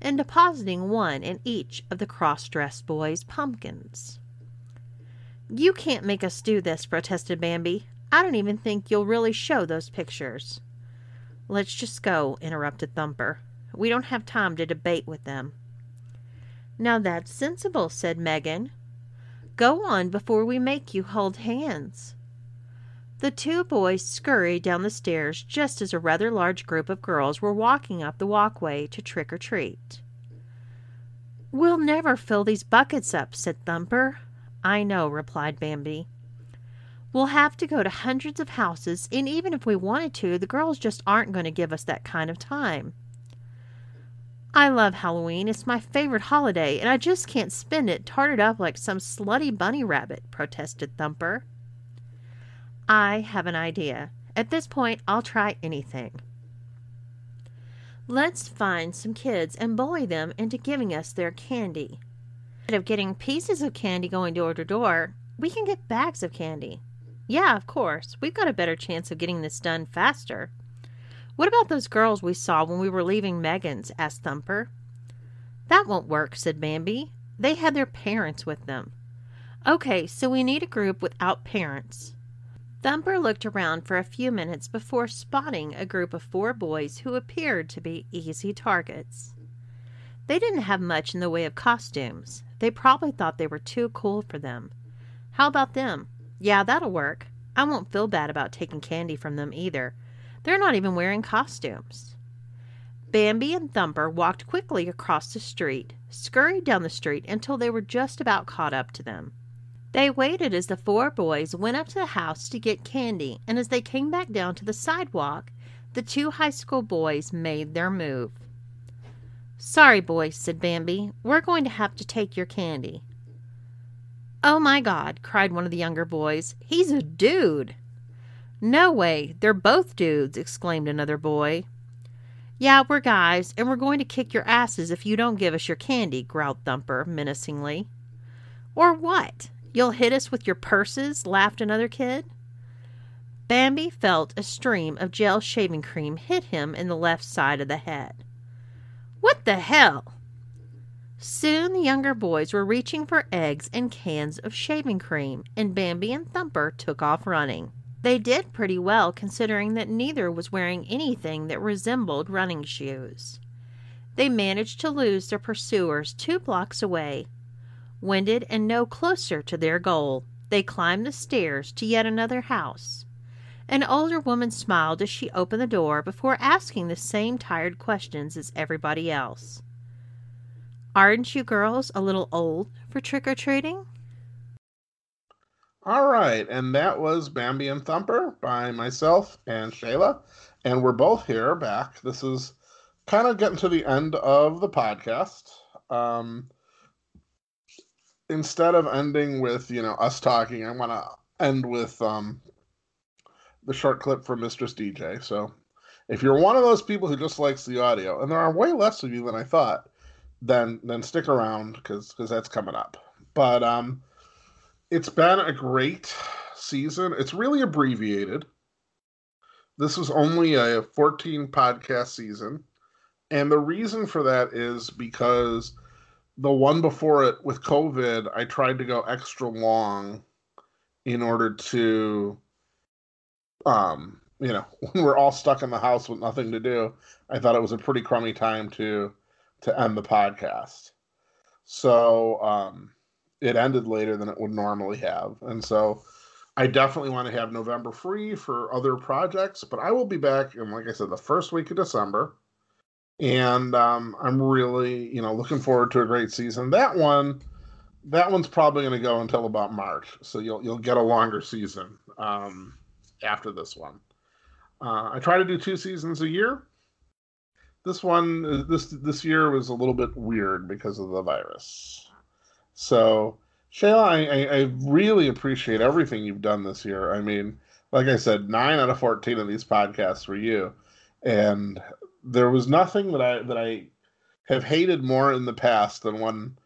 S3: and depositing one in each of the cross dressed boys' pumpkins. You can't make us do this, protested Bambi. I don't even think you'll really show those pictures. Let's just go, interrupted Thumper. We don't have time to debate with them. Now that's sensible, said Megan. Go on before we make you hold hands. The two boys scurried down the stairs just as a rather large group of girls were walking up the walkway to trick or treat. We'll never fill these buckets up, said Thumper. I know, replied Bambi. We'll have to go to hundreds of houses, and even if we wanted to, the girls just aren't going to give us that kind of time. I love Halloween. It's my favorite holiday, and I just can't spend it tarted up like some slutty bunny rabbit, protested Thumper. I have an idea. At this point, I'll try anything. Let's find some kids and bully them into giving us their candy. Instead of getting pieces of candy going door to door, we can get bags of candy. Yeah, of course. We've got a better chance of getting this done faster. What about those girls we saw when we were leaving Megan's? asked Thumper. That won't work, said Bambi. They had their parents with them. Okay, so we need a group without parents. Thumper looked around for a few minutes before spotting a group of four boys who appeared to be easy targets. They didn't have much in the way of costumes. They probably thought they were too cool for them. How about them? Yeah, that'll work. I won't feel bad about taking candy from them either. They're not even wearing costumes. Bambi and Thumper walked quickly across the street, scurried down the street until they were just about caught up to them. They waited as the four boys went up to the house to get candy, and as they came back down to the sidewalk, the two high school boys made their move. Sorry, boys, said Bambi. We're going to have to take your candy. Oh my God, cried one of the younger boys. He's a dude. No way, they're both dudes, exclaimed another boy. Yeah, we're guys, and we're going to kick your asses if you don't give us your candy, growled Thumper menacingly. Or what? You'll hit us with your purses? laughed another kid. Bambi felt a stream of gel shaving cream hit him in the left side of the head. What the hell? Soon the younger boys were reaching for eggs and cans of shaving cream, and Bambi and Thumper took off running. They did pretty well considering that neither was wearing anything that resembled running shoes. They managed to lose their pursuers two blocks away Winded and no closer to their goal, they climbed the stairs to yet another house. An older woman smiled as she opened the door before asking the same tired questions as everybody else. Aren't you girls a little old for trick or treating?
S2: All right, and that was Bambi and Thumper by myself and Shayla, and we're both here back. This is kind of getting to the end of the podcast. Um, instead of ending with you know us talking, I want to end with um, the short clip from Mistress DJ. So if you're one of those people who just likes the audio, and there are way less of you than I thought, then then stick around because because that's coming up. But um, it's been a great season. It's really abbreviated. This was only a 14 podcast season. And the reason for that is because the one before it with COVID, I tried to go extra long in order to, um, you know, when we're all stuck in the house with nothing to do, I thought it was a pretty crummy time to to end the podcast. So um, it ended later than it would normally have, and so I definitely want to have November free for other projects. But I will be back in, like I said, the first week of December and um, I'm really, you know, looking forward to a great season. That one, that one's probably going to go until about March, so you'll you'll get a longer season um, after this one. Uh, I try to do two seasons a year. this one this this year was a little bit weird because of the virus. So Shayla, I, I, I really appreciate everything you've done this year. I mean, like I said, nine out of fourteen of these podcasts were you, and there was nothing that I that I have hated more in the past than when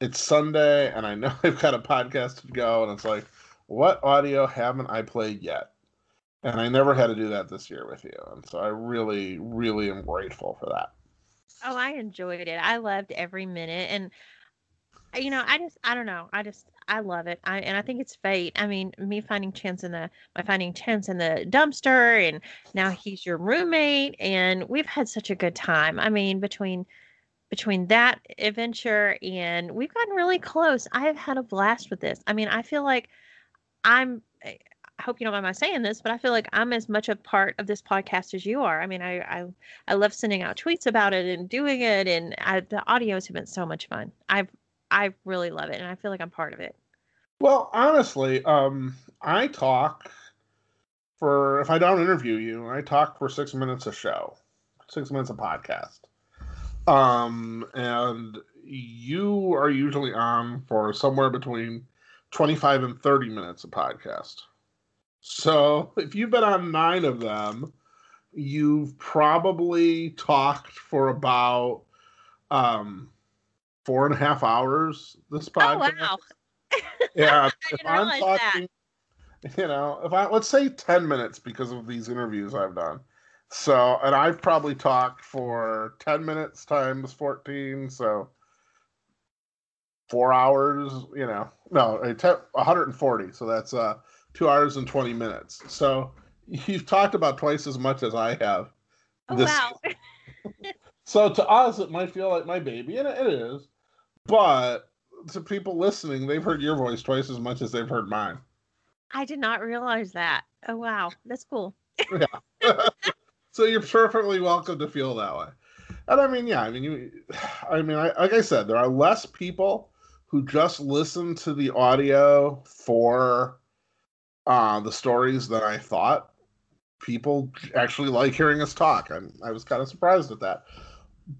S2: it's Sunday and I know I've got a podcast to go and it's like, what audio haven't I played yet? And I never had to do that this year with you. And so I really, really am grateful for that.
S3: Oh, I enjoyed it. I loved every minute. And uh, you know, I just I don't know. I just I love it. I and I think it's fate. I mean, me finding Chance in the my finding Chance in the dumpster and now he's your roommate and we've had such a good time. I mean, between between that adventure and we've gotten really close. I have had a blast with this. I mean, I feel like I'm eh, I hope you don't mind my saying this, but I feel like I'm as much a part of this podcast as you are. I mean, I I, I love sending out tweets about it and doing it, and I, the audios have been so much fun. I've I really love it, and I feel like I'm part of it.
S2: Well, honestly, um, I talk for if I don't interview you, I talk for six minutes a show, six minutes a podcast. Um, and you are usually on for somewhere between 25 and 30 minutes a podcast. So if you've been on nine of them, you've probably talked for about um, four and a half hours this podcast.
S3: Oh wow!
S2: Yeah,
S3: I
S2: if I'm
S3: realize that.
S2: talking, you know, if I let's say 10 minutes because of these interviews I've done. So, and I've probably talked for 10 minutes times 14, so four hours, you know, no, a 140. So that's uh, two hours and 20 minutes. So you've talked about twice as much as I have.
S3: Oh
S2: this
S3: wow!
S2: So to us, it might feel like my baby, and it is. But to people listening, they've heard your voice twice as much as they've heard mine.
S3: I did not realize that. Oh wow, that's cool. yeah.
S2: so you're perfectly welcome to feel that way. And I mean, yeah, I mean, you, I mean, I, like I said, there are less people who just listen to the audio for uh, the stories than I thought. People actually like hearing us talk. and I was kind of surprised at that.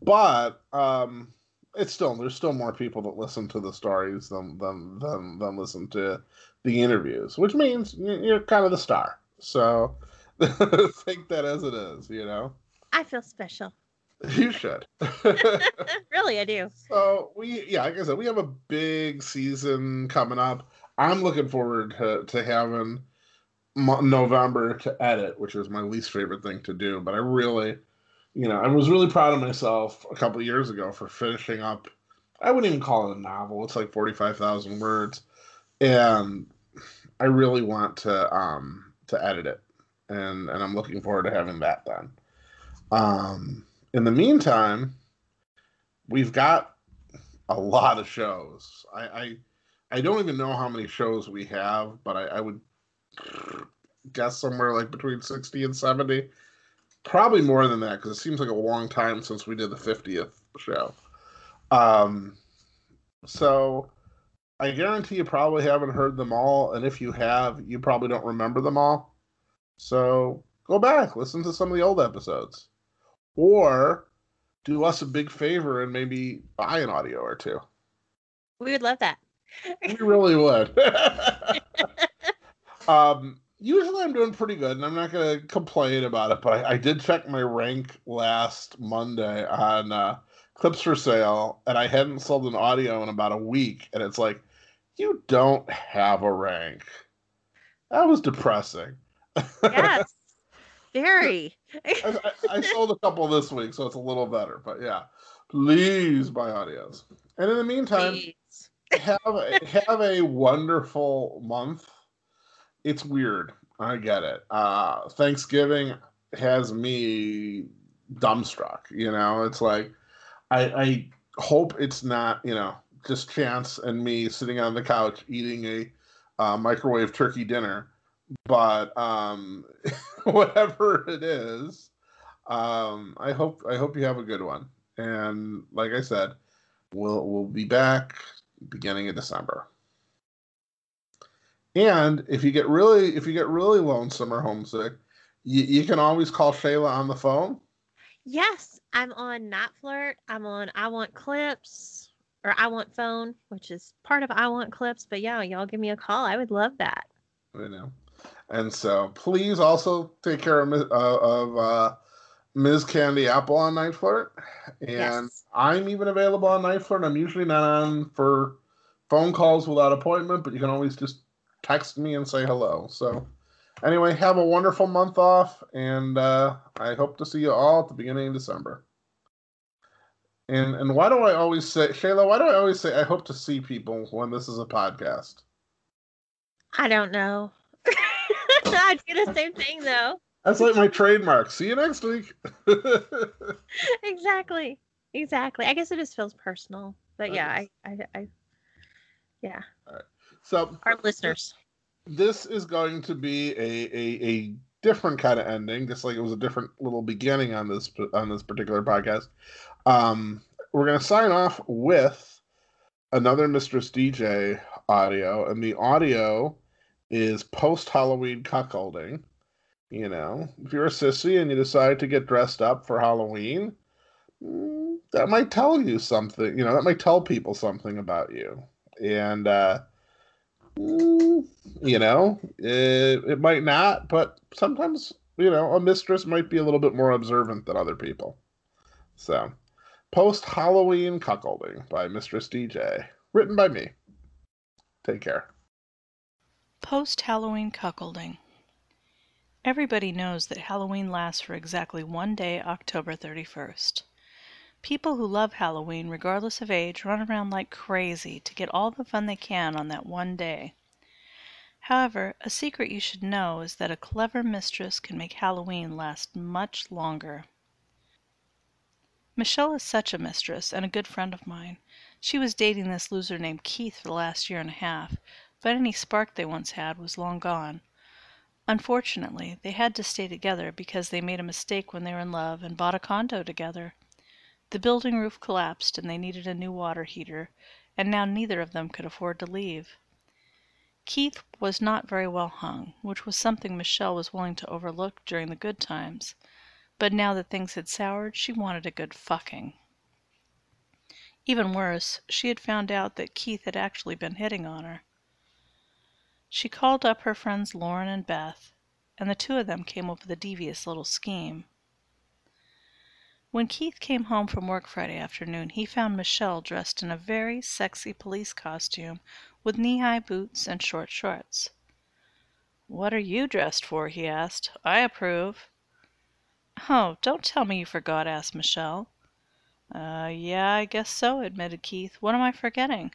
S2: But um, it's still there's still more people that listen to the stories than than than, than listen to the interviews, which means you're you're kind of the star. So take that as it is, you know.
S3: I feel special.
S2: You should.
S3: really, I do.
S2: so we, yeah, like I said, we have a big season coming up. I'm looking forward to to having November to edit, which is my least favorite thing to do. But I really, you know, I was really proud of myself a couple years ago for finishing up. I wouldn't even call it a novel. It's like forty five thousand words, and I really want to um to edit it, and and I'm looking forward to having that done. Um, in the meantime, we've got a lot of shows. I, I I don't even know how many shows we have, but I, I would guess somewhere like between sixty and seventy. Probably more than that because it seems like a long time since we did the fiftieth show. Um, so I guarantee you probably haven't heard them all, and if you have, you probably don't remember them all. So go back, listen to some of the old episodes, or do us a big favor and maybe buy an audio or two.
S3: We would love that.
S2: We really would. um, usually I'm doing pretty good, and I'm not going to complain about it. But I, I did check my rank last Monday on uh, Clips4Sale, and I hadn't sold an audio in about a week, and it's like, you don't have a rank. That was depressing.
S3: Yes. Very.
S2: I, I, I sold a couple this week, so it's a little better. But yeah, please buy audios. And in the meantime,
S3: Please.
S2: Have a, have a wonderful month. It's weird. I get it. Uh, Thanksgiving has me dumbstruck. You know, it's like I, I hope it's not you know just chance and me sitting on the couch eating a uh, microwave turkey dinner. But um, whatever it is, um, I hope I hope you have a good one. And like I said, we'll we'll be back beginning of December. And if you get really if you get really lonesome or homesick, you, you can always call Shayla on the phone.
S3: Yes, I'm on Not Flirt. I'm on IWantClips or I Want Phone, which is part of IWantClips. But yeah, y'all give me a call. I would love that.
S2: You know, and so please also take care of uh, of uh, Ms. Candy Apple on NiteFlirt, and
S3: Yes.
S2: I'm even available on NiteFlirt. I'm usually not on for phone calls without appointment, but you can always just text me and say hello. So. Anyway, have a wonderful month off, and uh, I hope to see you all at the beginning of December. And and why do I always say, Shayla? Why do I always say I hope to see people when this is a podcast?
S3: I don't know. I do the same thing though.
S2: That's like my trademark. See you next week.
S3: Exactly. Exactly. I guess it just feels personal. But yeah, I, I, I yeah.
S2: so
S3: Our listeners.
S2: this is going to be a, a a different kind of ending, just like it was a different little beginning on this on this particular podcast. Um, we're gonna sign off with another Mistress DJ audio, and the audio is post Halloween cuckolding. You know, if you're a sissy and you decide to get dressed up for Halloween, mm, that might tell you something. You know, that might tell people something about you, and. uh Mm, you know, it, it might not, but sometimes, you know, a mistress might be a little bit more observant than other people. So, Post Halloween Cuckolding by Mistress DJ, written by me. Take care.
S1: Post Halloween cuckolding. Everybody knows that Halloween lasts for exactly one day, October 31st. People who love Halloween, regardless of age, run around like crazy to get all the fun they can on that one day. However, a secret you should know is that a clever mistress can make Halloween last much longer. Michelle is such a mistress and a good friend of mine. She was dating this loser named Keith for the last year and a half, but any spark they once had was long gone. Unfortunately, they had to stay together because they made a mistake when they were in love and bought a condo together. The building roof collapsed and they needed a new water heater, and now neither of them could afford to leave. Keith was not very well hung, which was something Michelle was willing to overlook during the good times, but now that things had soured, she wanted a good fucking. Even worse, she had found out that Keith had actually been hitting on her. She called up her friends Lauren and Beth, and the two of them came up with a devious little scheme. When Keith came home from work Friday afternoon, he found Michelle dressed in a very sexy police costume with knee high boots and short shorts. What are you dressed for? he asked. I approve. Oh, don't tell me you forgot, asked Michelle. Uh, yeah, I guess so, admitted Keith. What am I forgetting?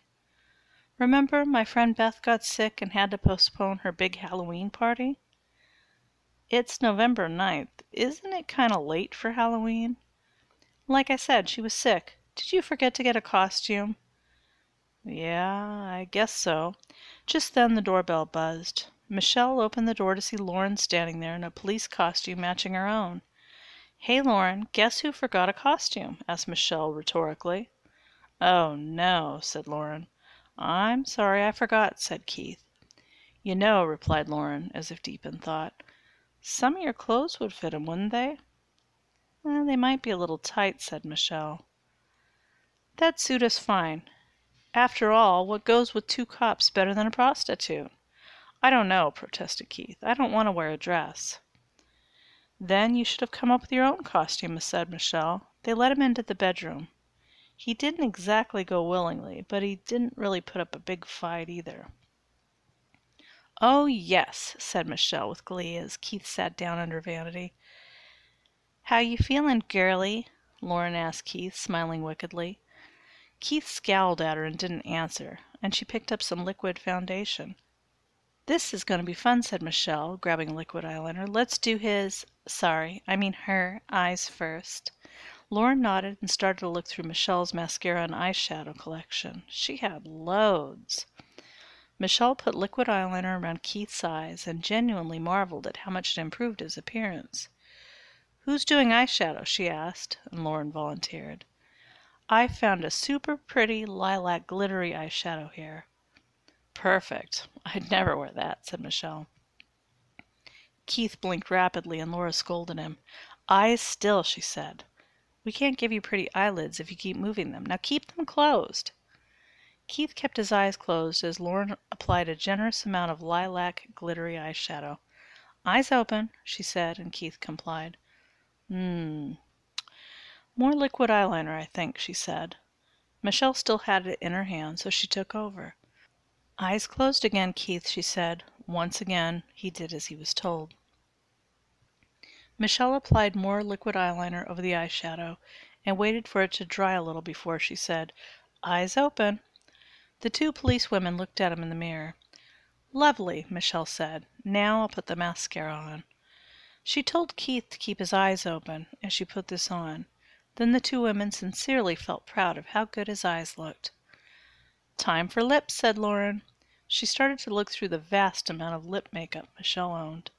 S1: Remember, my friend Beth got sick and had to postpone her big Halloween party? It's November 9th. Isn't it kind of late for Halloween? Like I said, she was sick. Did you forget to get a costume? Yeah, I guess so. Just then the doorbell buzzed. Michelle opened the door to see Lauren standing there in a police costume matching her own. Hey, Lauren, guess who forgot a costume? asked Michelle rhetorically. Oh, no, said Lauren. I'm sorry I forgot, said Keith. You know, replied Lauren, as if deep in thought, some of your clothes would fit him, wouldn't they? "Eh, they might be a little tight, said Michelle. That'd suit us fine. After all, what goes with two cops better than a prostitute? I don't know, protested Keith. I don't want to wear a dress. Then you should have come up with your own costume, said Michelle. They let him into the bedroom. He didn't exactly go willingly, but he didn't really put up a big fight either. Oh, yes, said Michelle with glee as Keith sat down under Vanity. How you feeling, girlie? Lauren asked Keith, smiling wickedly. Keith scowled at her and didn't answer, and she picked up some liquid foundation. This is going to be fun, said Michelle, grabbing liquid eyeliner. Let's do his, sorry, I mean her, eyes first. Lauren nodded and started to look through Michelle's mascara and eyeshadow collection. She had loads. Michelle put liquid eyeliner around Keith's eyes and genuinely marveled at how much it improved his appearance. Who's doing eyeshadow? she asked, and Lauren volunteered. I found a super pretty lilac glittery eyeshadow here. Perfect. I'd never wear that, said Michelle. Keith blinked rapidly and Lauren scolded him. Eyes still, she said. We can't give you pretty eyelids if you keep moving them. Now keep them closed. Keith kept his eyes closed as Lauren applied a generous amount of lilac glittery eyeshadow. Eyes open, she said, and Keith complied. Mmm. More liquid eyeliner, I think, she said. Michelle still had it in her hand, so she took over. Eyes closed again, Keith, she said. Once again, he did as he was told. Michelle applied more liquid eyeliner over the eyeshadow and waited for it to dry a little before she said, Eyes open. The two policewomen looked at him in the mirror. Lovely, Michelle said. Now I'll put the mascara on. She told Keith to keep his eyes open as she put this on. Then the two women sincerely felt proud of how good his eyes looked. Time for lips, said Lauren. She started to look through the vast amount of lip makeup Michelle owned.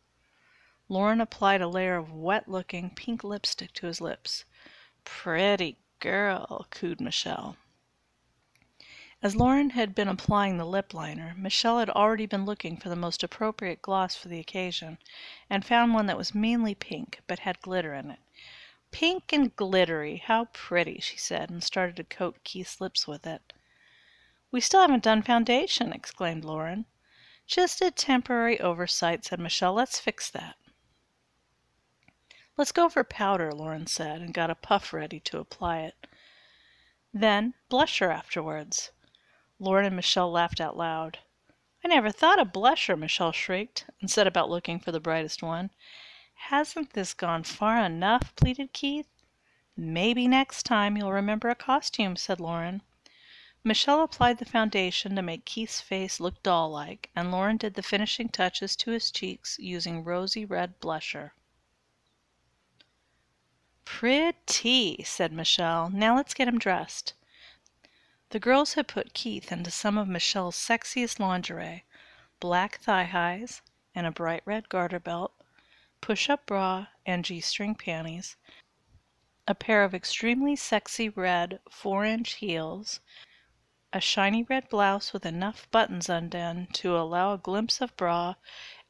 S1: Lauren applied a layer of wet looking pink lipstick to his lips. Pretty girl, cooed Michelle. As Lauren had been applying the lip liner, Michelle had already been looking for the most appropriate gloss for the occasion, and found one that was mainly pink, but had glitter in it. Pink and glittery, how pretty, she said, and started to coat Keith's lips with it. We still haven't done foundation, exclaimed Lauren. Just a temporary oversight, said Michelle. Let's fix that. Let's go for powder, Lauren said, and got a puff ready to apply it. Then blusher afterwards. Lauren and Michelle laughed out loud. I never thought of blusher, Michelle shrieked, and set about looking for the brightest one. Hasn't this gone far enough? pleaded Keith. Maybe next time you'll remember a costume, said Lauren. Michelle applied the foundation to make Keith's face look doll like, and Lauren did the finishing touches to his cheeks using rosy red blusher. Pretty, said Michelle. Now let's get him dressed. The girls had put Keith into some of Michelle's sexiest lingerie black thigh highs and a bright red garter belt, push up bra and G string panties, a pair of extremely sexy red 4 inch heels, a shiny red blouse with enough buttons undone to allow a glimpse of bra,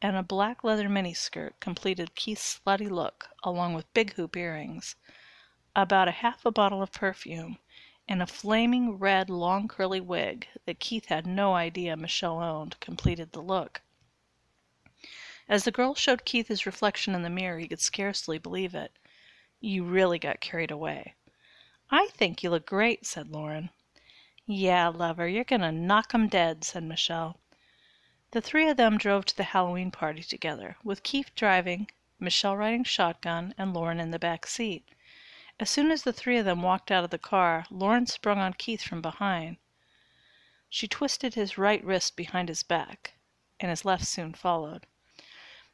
S1: and a black leather miniskirt completed Keith's slutty look, along with big hoop earrings. About a half a bottle of perfume and a flaming red long curly wig that Keith had no idea Michelle owned completed the look. As the girl showed Keith his reflection in the mirror, he could scarcely believe it. You really got carried away. I think you look great, said Lauren. Yeah, lover, you're gonna knock 'em dead, said Michelle. The three of them drove to the Halloween party together, with Keith driving, Michelle riding shotgun, and Lauren in the back seat. As soon as the three of them walked out of the car, Lauren sprung on Keith from behind. She twisted his right wrist behind his back, and his left soon followed.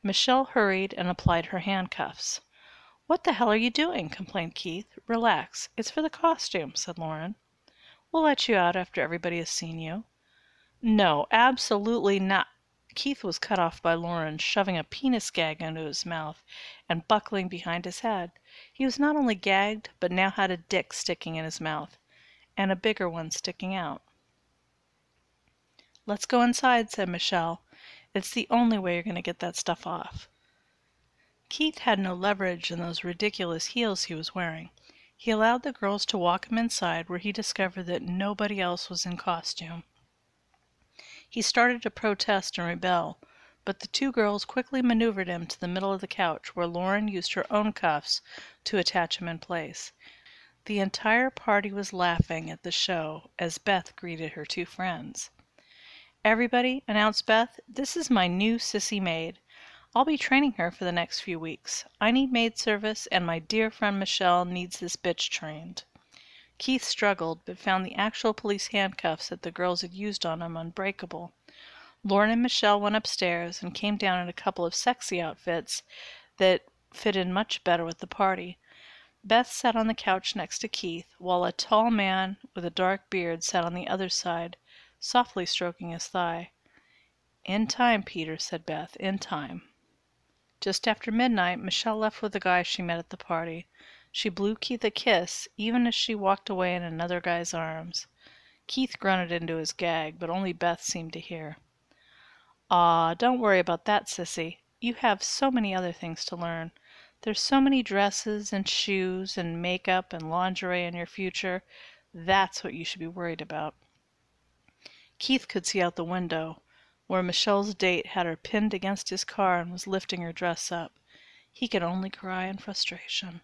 S1: Michelle hurried and applied her handcuffs. What the hell are you doing? complained Keith. Relax. It's for the costume, said Lauren. We'll let you out after everybody has seen you. No, absolutely not. Keith was cut off by Lauren shoving a penis gag into his mouth and buckling behind his head. He was not only gagged, but now had a dick sticking in his mouth, and a bigger one sticking out. Let's go inside, said Michelle. It's the only way you're going to get that stuff off. Keith had no leverage in those ridiculous heels he was wearing. He allowed the girls to walk him inside, where he discovered that nobody else was in costume. He started to protest and rebel, but the two girls quickly maneuvered him to the middle of the couch, where Lauren used her own cuffs to attach him in place. The entire party was laughing at the show as Beth greeted her two friends. Everybody, announced Beth, this is my new sissy maid. I'll be training her for the next few weeks. I need maid service, and my dear friend Michelle needs this bitch trained. Keith struggled, but found the actual police handcuffs that the girls had used on him unbreakable. Lauren and Michelle went upstairs and came down in a couple of sexy outfits that fitted much better with the party. Beth sat on the couch next to Keith, while a tall man with a dark beard sat on the other side, softly stroking his thigh. In time, Peter, said Beth, in time. Just after midnight, Michelle left with the guy she met at the party. She blew Keith a kiss, even as she walked away in another guy's arms. Keith grunted into his gag, but only Beth seemed to hear. Aw, don't worry about that, sissy. You have so many other things to learn. There's so many dresses and shoes and makeup and lingerie in your future. That's what you should be worried about. Keith could see out the window, where Michelle's date had her pinned against his car and was lifting her dress up. He could only cry in frustration.